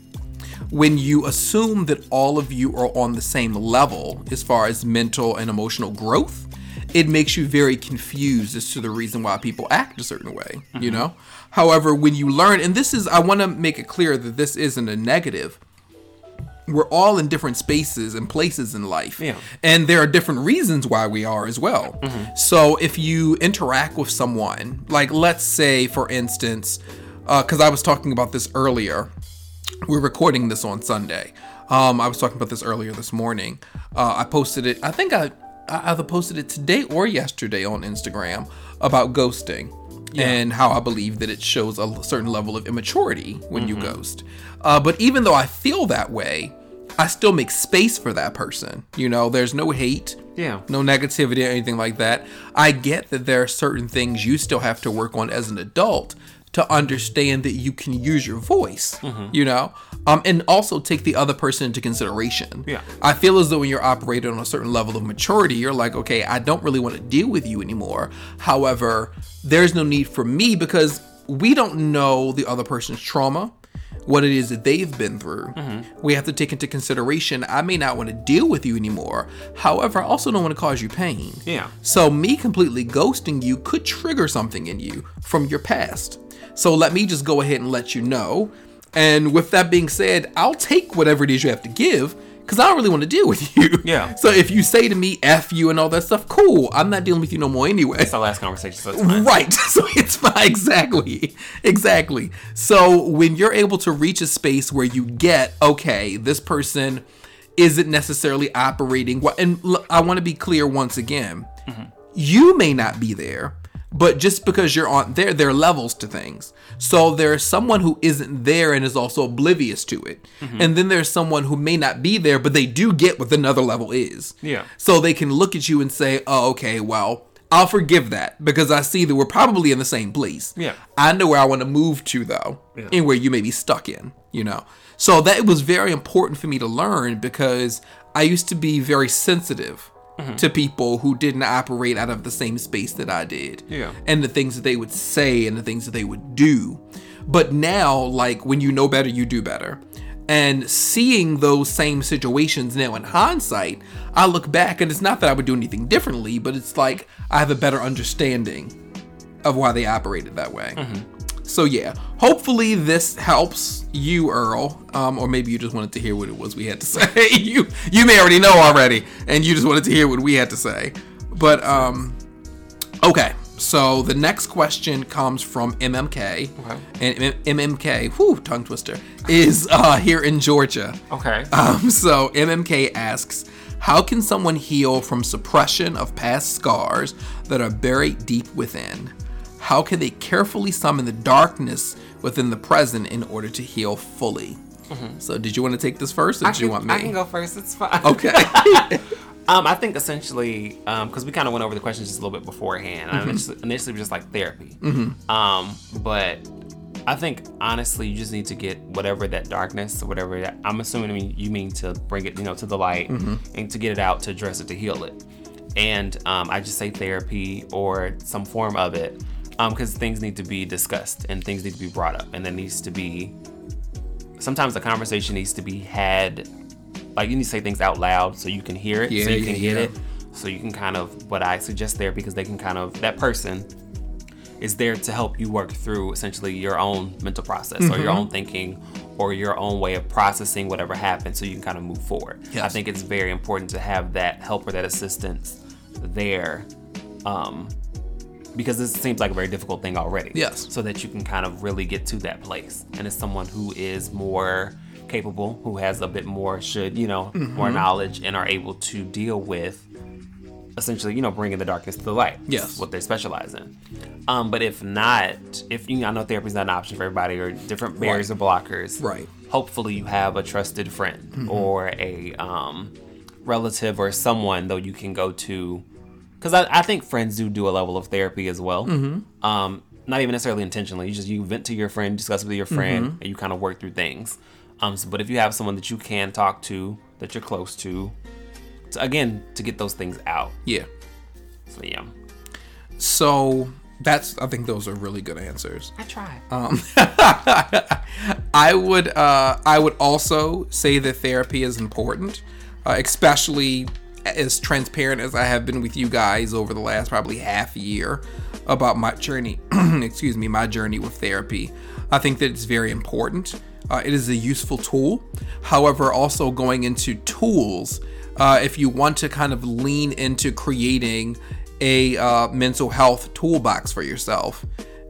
when you assume that all of you are on the same level as far as mental and emotional growth, it makes you very confused as to the reason why people act a certain way, you mm-hmm. know? However, when you learn, and this is, I want to make it clear that this isn't a negative. We're all in different spaces and places in life. Yeah. And there are different reasons why we are as well. Mm-hmm. So if you interact with someone, like let's say, for instance, uh, because I was talking about this earlier, we're recording this on Sunday. Um, I was talking about this earlier this morning. Uh, I posted it. I think I I either posted it today or yesterday on Instagram about ghosting and how I believe that it shows a certain level of immaturity when you ghost. Uh, but even though I feel that way, I still make space for that person. You know, there's no hate, Yeah. no negativity or anything like that. I get that there are certain things you still have to work on as an adult to understand that you can use your voice, you know, um, and also take the other person into consideration. Yeah. I feel as though when you're operating on a certain level of maturity, you're like, okay, I don't really want to deal with you anymore. However, there's no need for me because we don't know the other person's trauma, what it is that they've been through. We have to take into consideration, I may not want to deal with you anymore. However, I also don't want to cause you pain. Yeah. So me completely ghosting you could trigger something in you from your past. So let me just go ahead and let you know. And with that being said, I'll take whatever it is you have to give because I don't really want to deal with you. Yeah. So if you say to me F you and all that stuff, cool. I'm not dealing with you no more anyway. It's our last conversation, so. Right. So it's fine. Exactly. Exactly. So when you're able to reach a space where you get, okay, this person isn't necessarily operating and I want to be clear once again, mm-hmm. you may not be there, but just because you're on there, there are levels to things. So there's someone who isn't there and is also oblivious to it. Mm-hmm. And then there's someone who may not be there, but they do get what another level is. Yeah. So they can look at you and say, oh, okay, well, I'll forgive that because I see that we're probably in the same place. Yeah. I know where I want to move to though, Yeah. and where you may be stuck in, you know. So that was very important for me to learn because I used to be very sensitive Mm-hmm. to people who didn't operate out of the same space that I did. Yeah. And the things that they would say and the things that they would do. But now, like when you know better, you do better. And seeing those same situations now in hindsight, I look back and it's not that I would do anything differently, but it's like I have a better understanding of why they operated that way. So yeah, hopefully this helps you, Earl, um, or maybe you just wanted to hear what it was we had to say. you you may already know already, and you just wanted to hear what we had to say. But um, okay. So the next question comes from MMK, and M- MMK, whew, tongue twister, is uh, here in Georgia. Okay. Um, so MMK asks, how can someone heal from suppression of past scars that are buried deep within? How can they carefully summon the darkness within the present in order to heal fully? So, did you want to take this first, or Mm-hmm. I did you want me? I can go first. It's fine. Okay. Um, I think essentially, because we kind of went over the questions just a little bit beforehand. I initially, initially was just like therapy. Um, but I think honestly, you just need to get whatever that darkness or whatever that I'm assuming I mean, you mean to bring it, you know, to the light and to get it out, to address it, to heal it. And um, I just say therapy or some form of it, because things need to be discussed and things need to be brought up, and there needs to be sometimes the conversation needs to be had like you need to say things out loud so you can hear it Yeah, so you can yeah, get yeah. it so you can kind of what i suggest there because they can kind of that person is there to help you work through essentially your own mental process or Mm-hmm. your own thinking or your own way of processing whatever happened so you can kind of move forward i think it's very important to have that help or that assistance there um, because this seems like a very difficult thing already. Yes. So that you can kind of really get to that place. And it's someone who is more capable, who has a bit more, should, you know, more Mm-hmm. knowledge and are able to deal with essentially, you know, bringing the darkness to the light. Yes. What they specialize in. Um, but if not, if you know, I know therapy is not an option for everybody or different barriers or blockers. Right. Hopefully you have a trusted friend Mm-hmm. or a um, relative or someone though you can go to because I, I think friends do do a level of therapy as well. Mm-hmm. Um, not even necessarily intentionally. You just you vent to your friend, discuss with your friend, Mm-hmm. and you kind of work through things. Um, so, but if you have someone that you can talk to, that you're close to, to again to get those things out. yeah. So yeah, So that's. I think those are really good answers. I try. Um, I would uh, I would also say that therapy is important, uh, especially as transparent as I have been with you guys over the last probably half year about my journey. excuse me, my journey with therapy. I think that it's very important. Uh, it is a useful tool. However, also going into tools, uh, if you want to kind of lean into creating a uh, mental health toolbox for yourself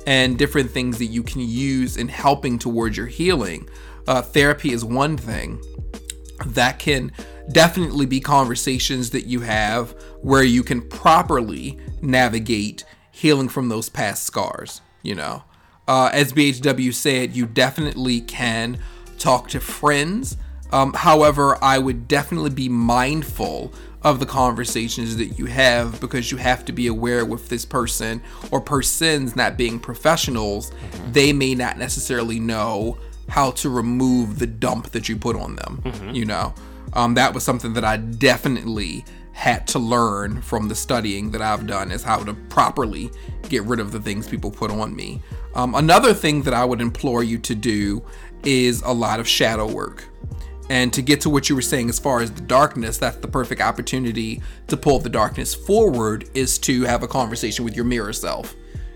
and different things that you can use in helping towards your healing. uh, therapy is one thing that can definitely be conversations that you have where you can properly navigate healing from those past scars. You know, uh, as BHW said, you definitely can talk to friends. Um, however, I would definitely be mindful of the conversations that you have because you have to be aware with this person or persons not being professionals, mm-hmm. they may not necessarily know how to remove the dump that you put on them. Mm-hmm. You know, um, that was something that I definitely had to learn from the studying that I've done is how to properly get rid of the things people put on me. Um, another thing that I would implore you to do is a lot of shadow work. And to get to what you were saying as far as the darkness, that's the perfect opportunity to pull the darkness forward is to have a conversation with your mirror self,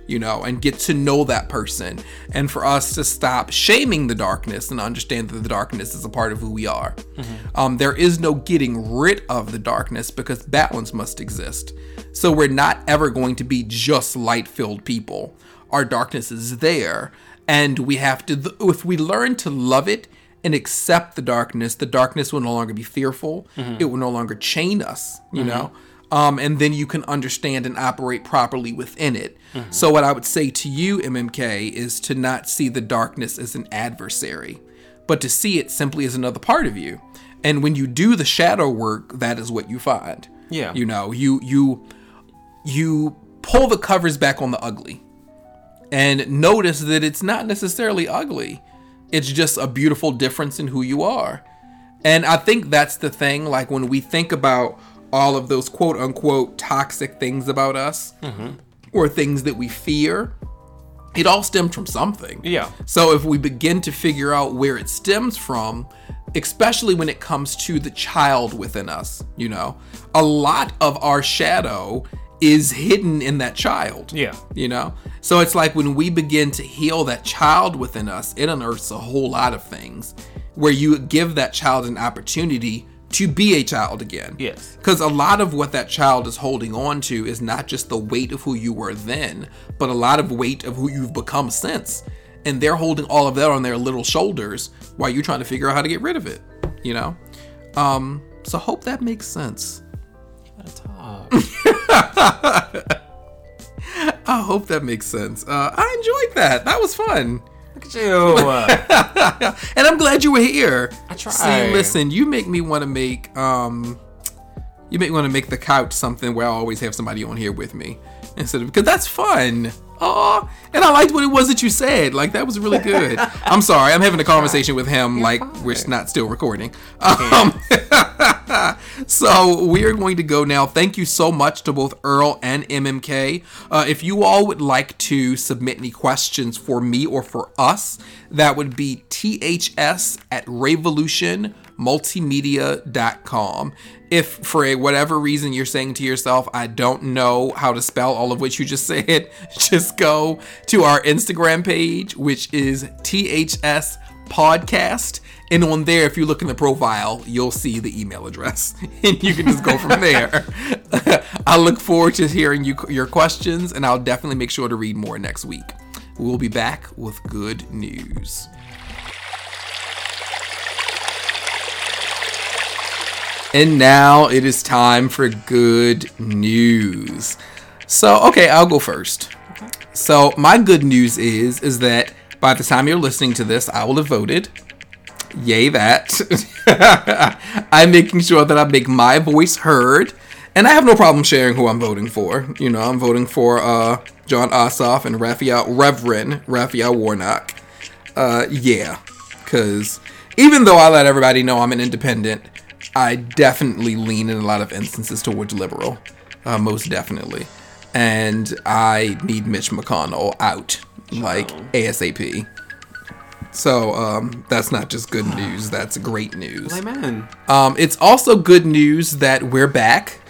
you know, and get to know that person. And for us to stop shaming the darkness and understand that the darkness is a part of who we are. Mm-hmm. Um, there is no getting rid of the darkness because balance must exist. So we're not ever going to be just light filled people. Our darkness is there. And we have to, if we learn to love it and accept the darkness, the darkness will no longer be fearful. Mm-hmm. It will no longer chain us, you mm-hmm. know? Um, and then you can understand and operate properly within it. Mm-hmm. So, what I would say to you, MMK, is to not see the darkness as an adversary, but to see it simply as another part of you. And when you do the shadow work, that is what you find. Yeah. You know, you you you pull the covers back on the ugly and notice that it's not necessarily ugly. It's just a beautiful difference in who you are. And I think that's the thing. Like when we think about all of those quote unquote toxic things about us mm-hmm. or things that we fear, it all stems from something. Yeah. So if we begin to figure out where it stems from, especially when it comes to the child within us, you know, a lot of our shadow is hidden in that child. Yeah. You know? So it's like when we begin to heal that child within us, it unearths a whole lot of things where you give that child an opportunity to be a child again. Yes. Because a lot of what that child is holding on to is not just the weight of who you were then, but a lot of weight of who you've become since. And they're holding all of that on their little shoulders while you're trying to figure out how to get rid of it. You know? Um, so hope that makes sense. You gotta talk. I hope that makes sense. Uh, I enjoyed that. That was fun. Look at you. and I'm glad you were here. I try. See, listen, you make me want to make um, you make me want to make the couch something where I always have somebody on here with me instead of because that's fun. Oh, and I liked what it was that you said. Like that was really good. I'm sorry, I'm having a conversation with him You're like fine. we're not still recording. Um, so we are going to go now. Thank you so much to both Earl and MMK. Uh, if you all would like to submit any questions for me or for us, that would be ths at revolutionmultimedia.com if for whatever reason you're saying to yourself, I don't know how to spell all of what you just said, just go to our Instagram page, which is THS Podcast. And on there, if you look in the profile, you'll see the email address, and you can just go from there. I look forward to hearing you, your questions, and I'll definitely make sure to read more next week. We'll be back with good news. And now it is time for good news. So, okay, I'll go first. So, my good news is is that by the time you're listening to this, I will have voted. Yay that. I'm making sure that I make my voice heard. And I have no problem sharing who I'm voting for. You know, I'm voting for uh, Jon Ossoff and Raphael Reverend Raphael Warnock. Uh, yeah, because even though I let everybody know I'm an independent, I definitely lean in a lot of instances towards liberal, uh, most definitely. And I need Mitch McConnell out, like ASAP. So um, that's not just good news, that's great news. Amen. Um, it's also good news that we're back.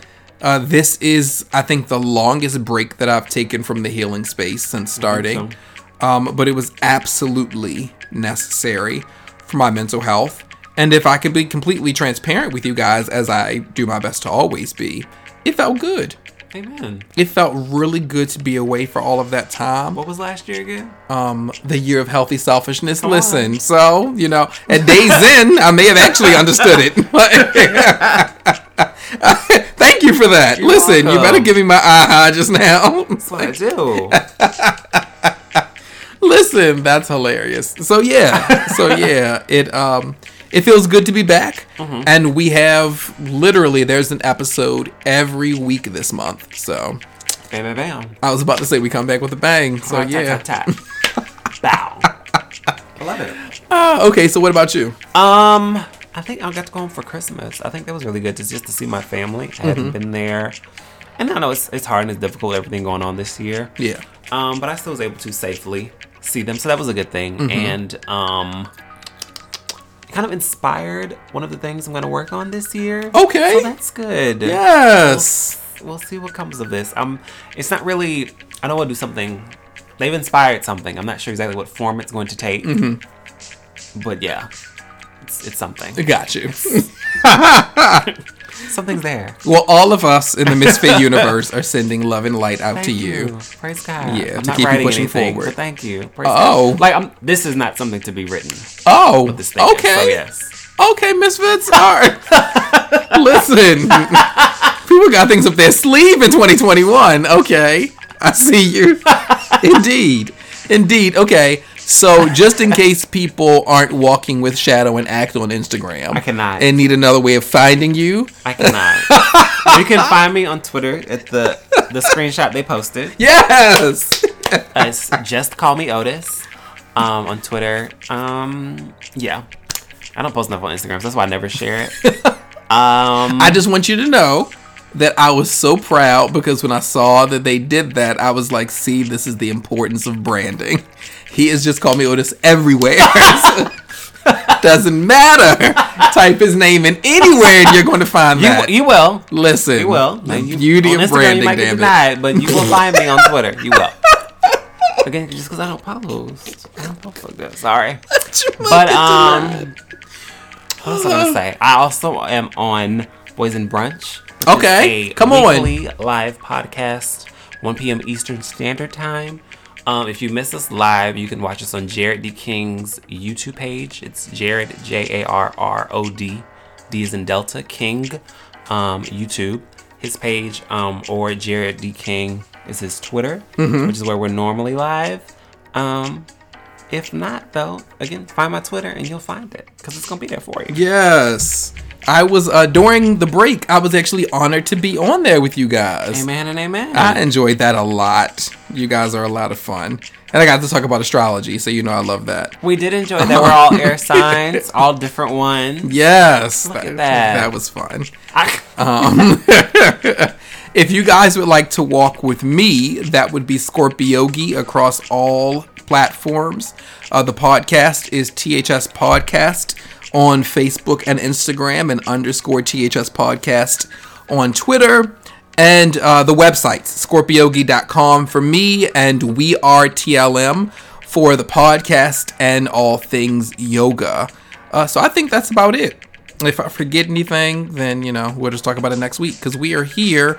Uh, this is, I think, the longest break that I've taken from the healing space since starting. So. Um, but it was absolutely necessary for my mental health. And if I could be completely transparent with you guys, as I do my best to always be, it felt good. Amen. It felt really good to be away for all of that time. What was last year again? Um, the year of healthy selfishness. Listen, so you know, at days in, I may have actually understood it. Thank you for that. Listen, you better give me my aha just now. That's what I do. Listen, that's hilarious. So yeah, so yeah, it um, it feels good to be back, Mm-hmm. and we have literally there's an episode every week this month. So bam, bam, bam. I was about to say we come back with a bang. So Tap, yeah. Tap, tap, tap. Bow. I love it. Ah, okay, so what about you? Um, I think I got to go home for Christmas. I think that was really good to just to see my family. I Mm-hmm. hadn't been there, and I know it's it's hard and it's difficult everything going on this year. Yeah. Um, but I still was able to safely see them, so that was a good thing. Mm-hmm. And um, it kind of inspired one of the things I'm going to work on this year. Okay. so that's good. Yes. We'll see what comes of this. Um, it's not really. I know I'll do something. They've inspired something. I'm not sure exactly what form it's going to take. Mm-hmm. But yeah, it's, it's something. Got you. Something's there. Well, all of us in the Misfit universe are sending love and light out Thank to you. Praise God. Yeah, I'm to keep you pushing anything, forward. Thank you. Praise Oh. God. like I'm, this is not something to be written. Oh, thing is, okay. So yes. Okay, Misfits. All right. Listen, people got things up their sleeve in 2021. Okay, I see you. Indeed, indeed. Okay, so just in case people aren't walking with Shadow and Act on Instagram, I cannot. and need another way of finding you. I cannot. you can find me on Twitter at the the screenshot they posted. Yes. Uh, It's just call me Otis um, on Twitter. Um, yeah, I don't post enough on Instagram, so that's why I never share it. Um, I just want you to know that I was so proud because when I saw that they did that, I was like, see, this is the importance of branding. He is just called me Otis everywhere. Doesn't matter. Type his name in anywhere and you're going to find you, that. you will. Listen, You will. the you, beauty of Instagram, branding, you might damn it. denied, but you will find me on Twitter. You will. Again, just because I don't post. I don't post like that. Sorry. But um, what else I gonna say? I also am on Boys and Brunch. Okay, come on. weekly live podcast, 1 p.m. Eastern Standard Time. Um, if you miss us live, you can watch us on Jarrod D. King's YouTube page. It's Jarrod J A R R O D D is in Delta King um, YouTube. His page um, or Jarrod D. King is his Twitter, Mm-hmm. which is where we're normally live. Um, if not, though, again, find my Twitter and you'll find it because it's gonna be there for you. Yes. I was uh during the break, I was actually honored to be on there with you guys. Amen and amen. I enjoyed that a lot. You guys are a lot of fun. And I got to talk about astrology, so you know I love that. we did enjoy that. We're all air signs, all different ones. Yes. Look at that. That was fun. I- Um, if you guys would like to walk with me, that would be Scorpiogi across all platforms. Uh, the podcast is THS Podcast on Facebook and Instagram, and underscore THS Podcast on Twitter. And uh, the websites, scorpiogi.com for me, and We Are TLM for the podcast and all things yoga. Uh, so I think that's about it. If I forget anything, then you know we'll just talk about it next week because we are here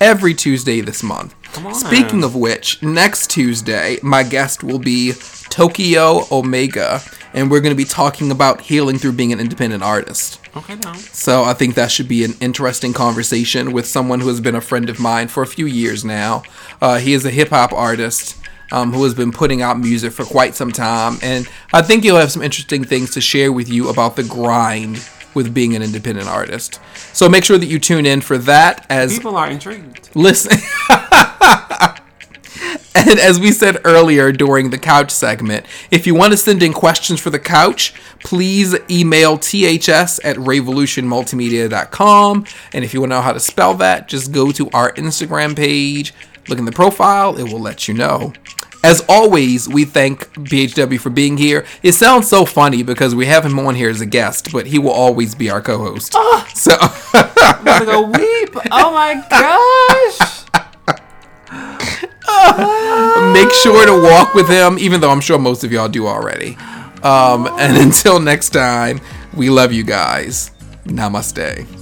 every Tuesday this month. Come on. Speaking of which, next Tuesday my guest will be Tokyo Omega, and we're going to be talking about healing through being an independent artist. okay, now. So I think that should be an interesting conversation with someone who has been a friend of mine for a few years now. Uh, he is a hip hop artist um, who has been putting out music for quite some time, and I think he'll have some interesting things to share with you about the grind with being an independent artist. So make sure that you tune in for that as People are intrigued. listen. And as we said earlier during the couch segment, if you want to send in questions for the couch, please email ths at revolutionmultimedia.com. And if you want to know how to spell that, just go to our Instagram page, look in the profile, it will let you know. As always, we thank BHW for being here. It sounds so funny because we have him on here as a guest, but he will always be our co host. Oh. So. I'm gonna go weep. Oh my gosh. make sure to walk with him, even though I'm sure most of y'all do already. Um, and until next time, we love you guys. Namaste.